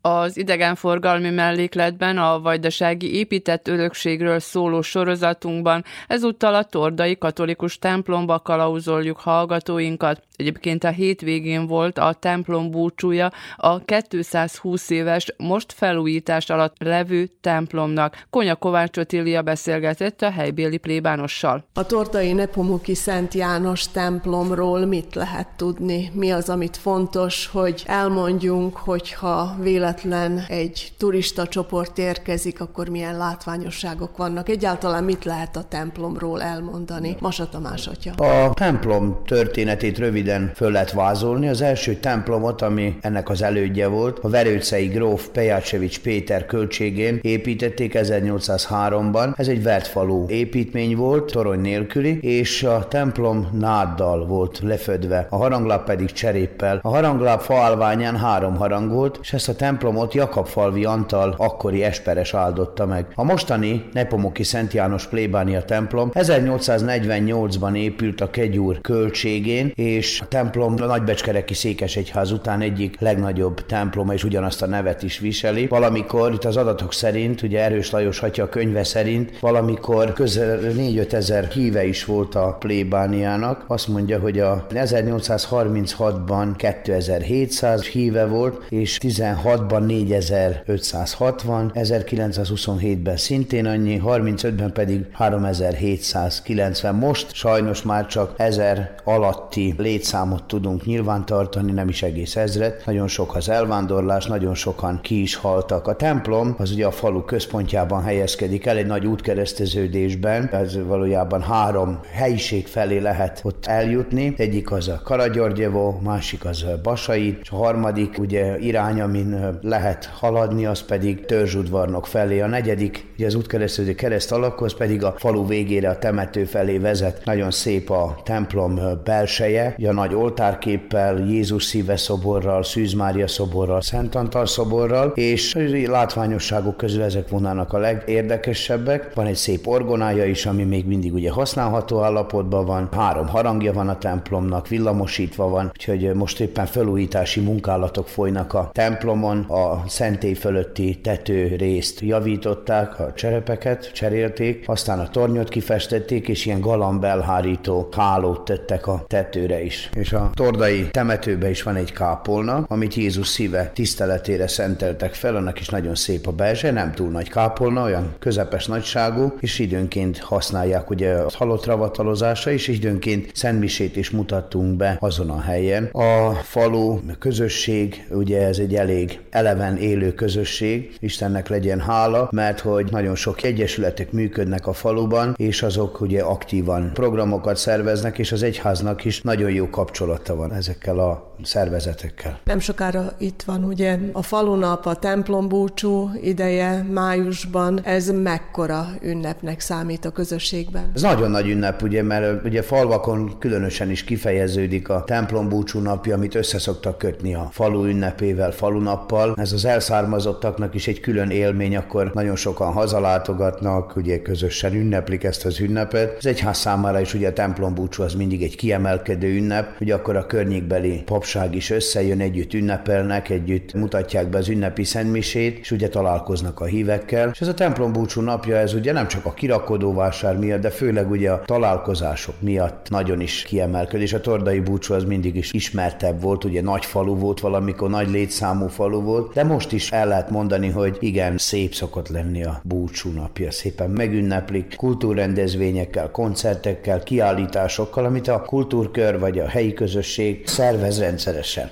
Az idegenforgalmi mellékletben a vajdasági épített örökségről szóló sorozatunkban ezúttal a Tordai Katolikus templomba kalauzoljuk hallgatóinkat. Egyébként a hétvégén volt a templom búcsúja a 220 éves, most felújítás alatt levő templomnak. Konya Kovács Otília beszélgetett a helybéli plébánossal. A Tordai Nepomuki Szent János templomról mit lehet tudni? Mi az, amit fontos, hogy elmondjunk, hogyha véletlen egy turista csoport érkezik, akkor milyen látványosságok vannak. Egyáltalán mit lehet a templomról elmondani? Masa Tamás atya. A templom történetét röviden föl lehet vázolni. Az első templomot, ami ennek az elődje volt, a verőcei gróf Pejácsevics Péter költségén építették 1803-ban. Ez egy vertfalú építmény volt, torony nélküli, és a templom náddal volt lefödve, a haranglap pedig cseréppel. A haranglap faálványán három harang volt, és ezt a templom templomot Jakabfalvi Antal akkori esperes áldotta meg. A mostani Nepomuki Szent János plébánia templom 1848-ban épült a Kegyúr költségén, és a templom a Nagybecskereki Székesegyház után egyik legnagyobb temploma, és ugyanazt a nevet is viseli. Valamikor, itt az adatok szerint, ugye Erős Lajos atya könyve szerint, valamikor közel 4-5 ezer híve is volt a plébániának. Azt mondja, hogy a 1836-ban 2700 híve volt, és 16 ban 4560, 1927-ben szintén annyi, 35-ben pedig 3790. Most sajnos már csak 1000 alatti létszámot tudunk nyilvántartani, nem is egész ezret. Nagyon sok az elvándorlás, nagyon sokan ki is haltak. A templom az ugye a falu központjában helyezkedik el, egy nagy útkereszteződésben, ez valójában három helyiség felé lehet ott eljutni. Egyik az a Karagyörgyevó, másik az a Basai, és a harmadik ugye irány, amin lehet haladni, az pedig törzsudvarnok felé. A negyedik, ugye az útkeresztező kereszt alakhoz pedig a falu végére a temető felé vezet. Nagyon szép a templom belseje, a nagy oltárképpel, Jézus szíve szoborral, Szűz Mária szoborral, Szent Antal szoborral, és látványosságok közül ezek volnának a legérdekesebbek. Van egy szép orgonája is, ami még mindig ugye használható állapotban van. Három harangja van a templomnak, villamosítva van, úgyhogy most éppen felújítási munkálatok folynak a templomon. A szentély fölötti tető részt javították, a cserepeket cserélték, aztán a tornyot kifestették, és ilyen galambelhárító hálót tettek a tetőre is. És a tordai temetőbe is van egy kápolna, amit Jézus szíve tiszteletére szenteltek fel, annak is nagyon szép a belze, nem túl nagy kápolna, olyan közepes nagyságú, és időnként használják ugye a halott ravatalozása is, és időnként szentmisét is mutattunk be azon a helyen. A falu, közösség, ugye ez egy elég eleven élő közösség, Istennek legyen hála, mert hogy nagyon sok egyesületek működnek a faluban, és azok ugye aktívan programokat szerveznek, és az egyháznak is nagyon jó kapcsolata van ezekkel a szervezetekkel. Nem sokára itt van ugye a falunap, a templombúcsú ideje májusban. Ez mekkora ünnepnek számít a közösségben? Ez nagyon nagy ünnep, ugye, mert ugye falvakon különösen is kifejeződik a templombúcsú napja, amit összeszoktak kötni a falu ünnepével, falunappal. Ez az elszármazottaknak is egy külön élmény, akkor nagyon sokan hazalátogatnak, ugye közösen ünneplik ezt az ünnepet. Az egyház számára is ugye a templombúcsú az mindig egy kiemelkedő ünnep, ugye akkor a környékbeli pap lakosság is összejön, együtt ünnepelnek, együtt mutatják be az ünnepi szentmisét, és ugye találkoznak a hívekkel. És ez a templom búcsú napja, ez ugye nem csak a kirakodóvásár miatt, de főleg ugye a találkozások miatt nagyon is kiemelkedő, és a tordai búcsú az mindig is ismertebb volt, ugye nagy falu volt valamikor, nagy létszámú falu volt, de most is el lehet mondani, hogy igen, szép szokott lenni a búcsú napja, szépen megünneplik kultúrrendezvényekkel, koncertekkel, kiállításokkal, amit a kultúrkör vagy a helyi közösség szervez rendszeresen.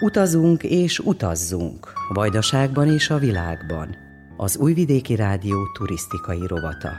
Utazunk és utazzunk. Vajdaságban és a világban. Az Újvidéki Rádió turisztikai rovata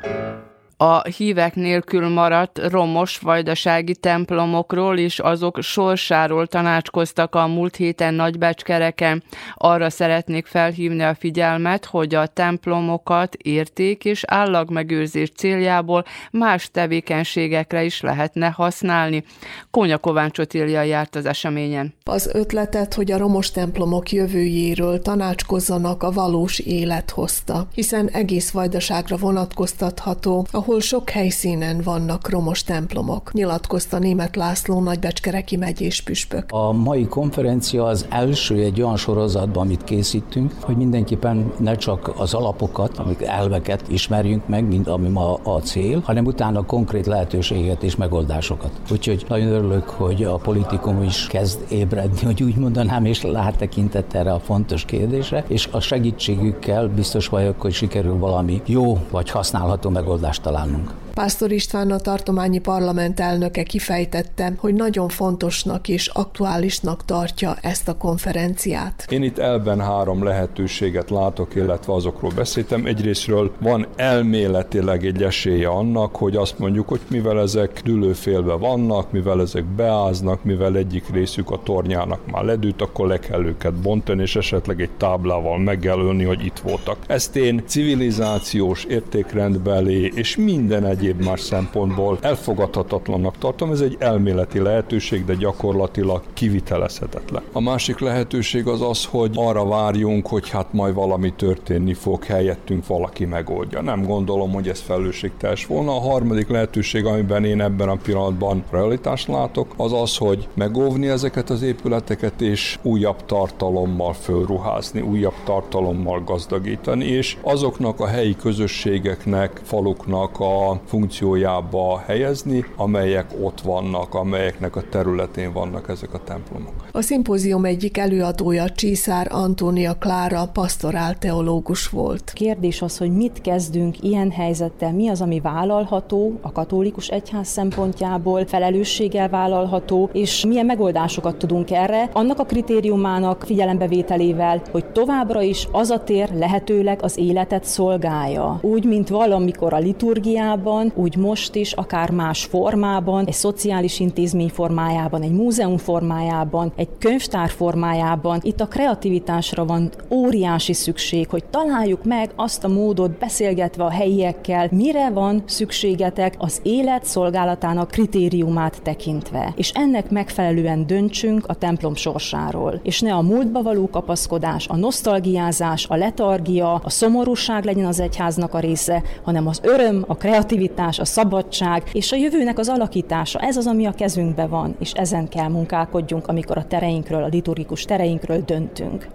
a hívek nélkül maradt romos vajdasági templomokról és azok sorsáról tanácskoztak a múlt héten Nagybecskereken. Arra szeretnék felhívni a figyelmet, hogy a templomokat érték és állagmegőrzés céljából más tevékenységekre is lehetne használni. Kónya Kovács Otília járt az eseményen. Az ötletet, hogy a romos templomok jövőjéről tanácskozzanak a valós élet hozta, hiszen egész vajdaságra vonatkoztatható, ahol ahol sok helyszínen vannak romos templomok, nyilatkozta német László nagybecskereki megyés püspök. A mai konferencia az első egy olyan sorozatban, amit készítünk, hogy mindenképpen ne csak az alapokat, amik elveket ismerjünk meg, mint ami ma a cél, hanem utána konkrét lehetőséget és megoldásokat. Úgyhogy nagyon örülök, hogy a politikum is kezd ébredni, hogy úgy mondanám, és lát tekintett erre a fontos kérdésre, és a segítségükkel biztos vagyok, hogy sikerül valami jó vagy használható megoldást találni találnunk. Pásztor István a tartományi parlament elnöke kifejtette, hogy nagyon fontosnak és aktuálisnak tartja ezt a konferenciát. Én itt elben három lehetőséget látok, illetve azokról beszéltem. Egyrésztről van elméletileg egy esélye annak, hogy azt mondjuk, hogy mivel ezek dülőfélbe vannak, mivel ezek beáznak, mivel egyik részük a tornyának már ledült, akkor le kell őket bontani, és esetleg egy táblával megjelölni, hogy itt voltak. Ezt én civilizációs értékrendbeli és minden egy egyéb más szempontból elfogadhatatlannak tartom. Ez egy elméleti lehetőség, de gyakorlatilag kivitelezhetetlen. A másik lehetőség az az, hogy arra várjunk, hogy hát majd valami történni fog, helyettünk valaki megoldja. Nem gondolom, hogy ez felelősségteljes volna. A harmadik lehetőség, amiben én ebben a pillanatban realitást látok, az az, hogy megóvni ezeket az épületeket, és újabb tartalommal fölruházni, újabb tartalommal gazdagítani, és azoknak a helyi közösségeknek, faluknak a funkciójába helyezni, amelyek ott vannak, amelyeknek a területén vannak ezek a templomok. A szimpózium egyik előadója Császár Antónia Klára pastorál teológus volt. Kérdés az, hogy mit kezdünk ilyen helyzettel, mi az, ami vállalható a katolikus egyház szempontjából, felelősséggel vállalható, és milyen megoldásokat tudunk erre, annak a kritériumának figyelembevételével, hogy továbbra is az a tér lehetőleg az életet szolgálja. Úgy, mint valamikor a liturgiában, formában, úgy most is, akár más formában, egy szociális intézmény formájában, egy múzeum formájában, egy könyvtár formájában. Itt a kreativitásra van óriási szükség, hogy találjuk meg azt a módot beszélgetve a helyiekkel, mire van szükségetek az élet szolgálatának kritériumát tekintve. És ennek megfelelően döntsünk a templom sorsáról. És ne a múltba való kapaszkodás, a nosztalgiázás, a letargia, a szomorúság legyen az egyháznak a része, hanem az öröm, a kreativitás, kreativitás, a szabadság és a jövőnek az alakítása. Ez az, ami a kezünkben van, és ezen kell munkálkodjunk, amikor a tereinkről, a liturgikus tereinkről döntünk.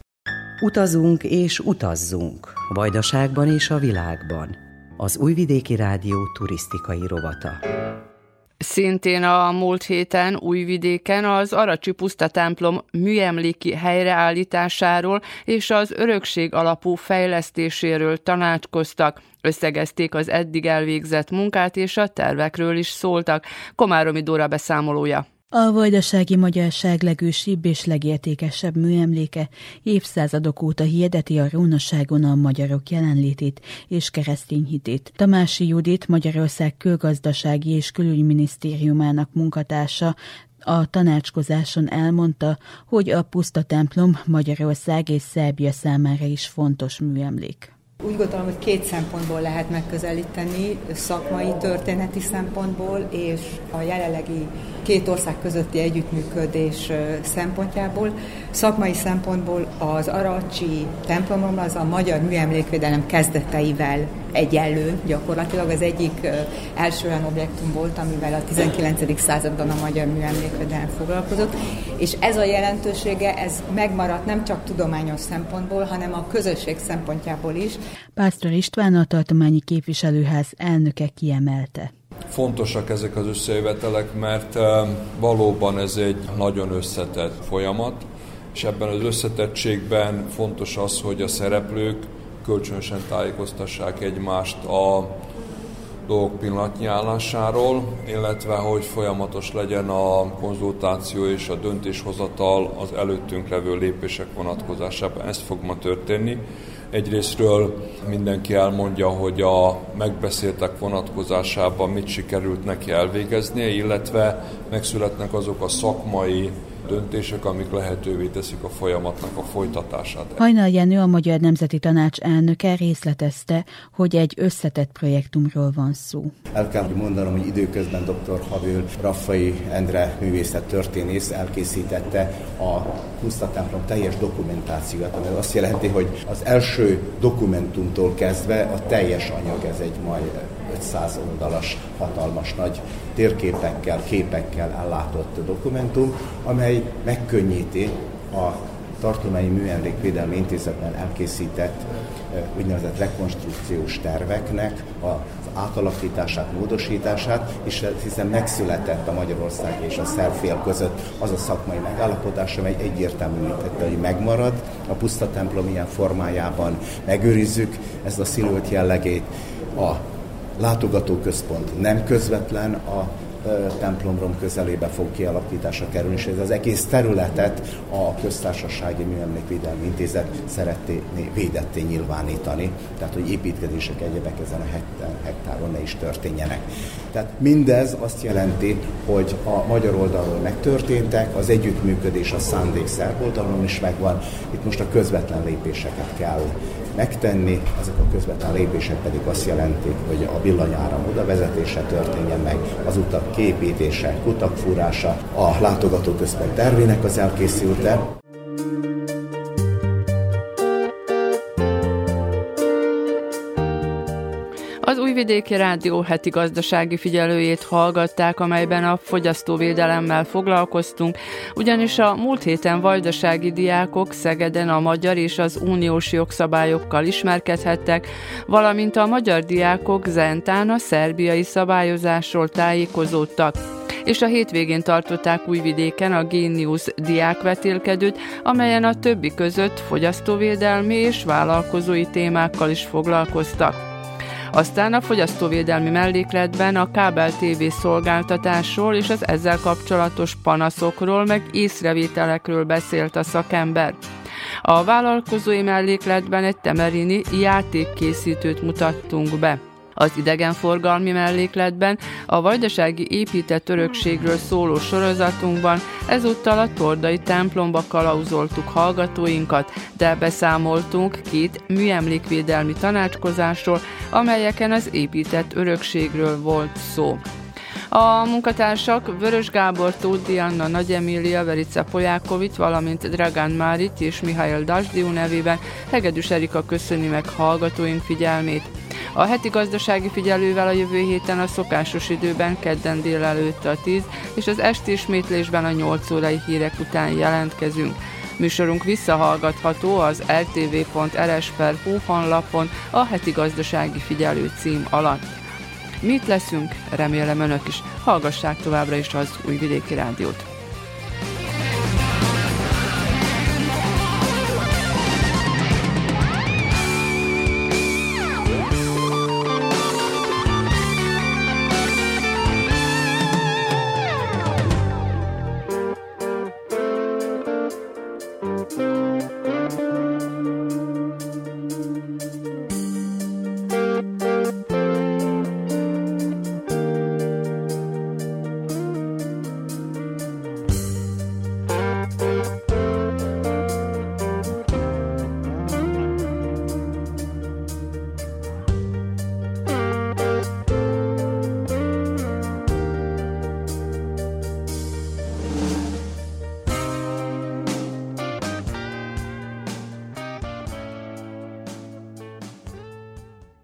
Utazunk és utazzunk. Vajdaságban és a világban. Az Újvidéki Rádió turisztikai rovata. Szintén a múlt héten Újvidéken az Aracsi Puszta templom műemléki helyreállításáról és az örökség alapú fejlesztéséről tanácskoztak. Összegezték az eddig elvégzett munkát, és a tervekről is szóltak. Komáromi Dóra beszámolója. A vajdasági magyarság legősibb és legértékesebb műemléke évszázadok óta hirdeti a rónaságon a magyarok jelenlétét és keresztény hitét. Tamási Judit Magyarország külgazdasági és külügyminisztériumának munkatársa A tanácskozáson elmondta, hogy a puszta templom Magyarország és Szerbia számára is fontos műemlék. Úgy gondolom, hogy két szempontból lehet megközelíteni, szakmai, történeti szempontból és a jelenlegi két ország közötti együttműködés szempontjából. Szakmai szempontból az Aracsi templomom az a magyar műemlékvédelem kezdeteivel egyenlő gyakorlatilag. Az egyik első olyan objektum volt, amivel a 19. században a magyar műemlékvédelem foglalkozott, és ez a jelentősége, ez megmaradt nem csak tudományos szempontból, hanem a közösség szempontjából is. Pásztor István a tartományi képviselőház elnöke kiemelte. Fontosak ezek az összejövetelek, mert valóban ez egy nagyon összetett folyamat, és ebben az összetettségben fontos az, hogy a szereplők kölcsönösen tájékoztassák egymást a dolgok pillanatnyi állásáról, illetve hogy folyamatos legyen a konzultáció és a döntéshozatal az előttünk levő lépések vonatkozásában. Ez fog ma történni. Egyrésztről mindenki elmondja, hogy a megbeszéltek vonatkozásában mit sikerült neki elvégeznie, illetve megszületnek azok a szakmai döntések, amik lehetővé teszik a folyamatnak a folytatását. Hajnal Jenő, a Magyar Nemzeti Tanács elnöke részletezte, hogy egy összetett projektumról van szó. El kell mondanom, hogy időközben dr. Havül Raffai Endre művészet történész elkészítette a Puszta templom teljes dokumentációt, ami azt jelenti, hogy az első dokumentumtól kezdve a teljes anyag, ez egy majd 500 oldalas, hatalmas nagy térképekkel, képekkel ellátott dokumentum, amely megkönnyíti a Tartományi Műemlékvédelmi Intézetben elkészített úgynevezett rekonstrukciós terveknek az átalakítását, módosítását, és hiszen megszületett a Magyarország és a szerb között az a szakmai megállapodás, amely egyértelműítette, hogy megmarad, a puszta templom ilyen formájában megőrizzük ezt a szilőt jellegét, a látogatóközpont nem közvetlen a templomrom közelébe fog kialakításra kerülni, és ez az egész területet a Köztársasági Műemlékvédelmi Intézet szeretné védetté nyilvánítani, tehát hogy építkezések egyebek ezen a hektáron ne is történjenek. Tehát mindez azt jelenti, hogy a magyar oldalról megtörténtek, az együttműködés a szándék szerb oldalon is megvan, itt most a közvetlen lépéseket kell megtenni, ezek a közvetlen lépések pedig azt jelentik, hogy a villanyáram oda vezetése történjen meg, az utak képítése, kutak fúrása, a látogatóközpont tervének az elkészülte. Újvidéki Rádió heti gazdasági figyelőjét hallgatták, amelyben a fogyasztóvédelemmel foglalkoztunk, ugyanis a múlt héten vajdasági diákok Szegeden a magyar és az uniós jogszabályokkal ismerkedhettek, valamint a magyar diákok Zentán a szerbiai szabályozásról tájékozódtak és a hétvégén tartották Újvidéken a Genius diákvetélkedőt, amelyen a többi között fogyasztóvédelmi és vállalkozói témákkal is foglalkoztak. Aztán a fogyasztóvédelmi mellékletben a kábel TV szolgáltatásról és az ezzel kapcsolatos panaszokról, meg észrevételekről beszélt a szakember. A vállalkozói mellékletben egy temerini játékkészítőt mutattunk be. Az idegenforgalmi mellékletben a vajdasági épített örökségről szóló sorozatunkban ezúttal a Tordai templomba kalauzoltuk hallgatóinkat, de beszámoltunk két műemlékvédelmi tanácskozásról, amelyeken az épített örökségről volt szó. A munkatársak Vörös Gábor, Tóth Anna, Nagy Emília, Verica Polyákovics, valamint Dragán Márit és Mihály Dasdiu nevében Hegedűs Erika köszöni meg hallgatóink figyelmét. A heti gazdasági figyelővel a jövő héten a szokásos időben kedden délelőtt a 10 és az esti ismétlésben a 8 órai hírek után jelentkezünk. Műsorunk visszahallgatható az rtv.rs.hu honlapon a heti gazdasági figyelő cím alatt. Mit leszünk? Remélem önök is. Hallgassák továbbra is az Újvidéki Rádiót.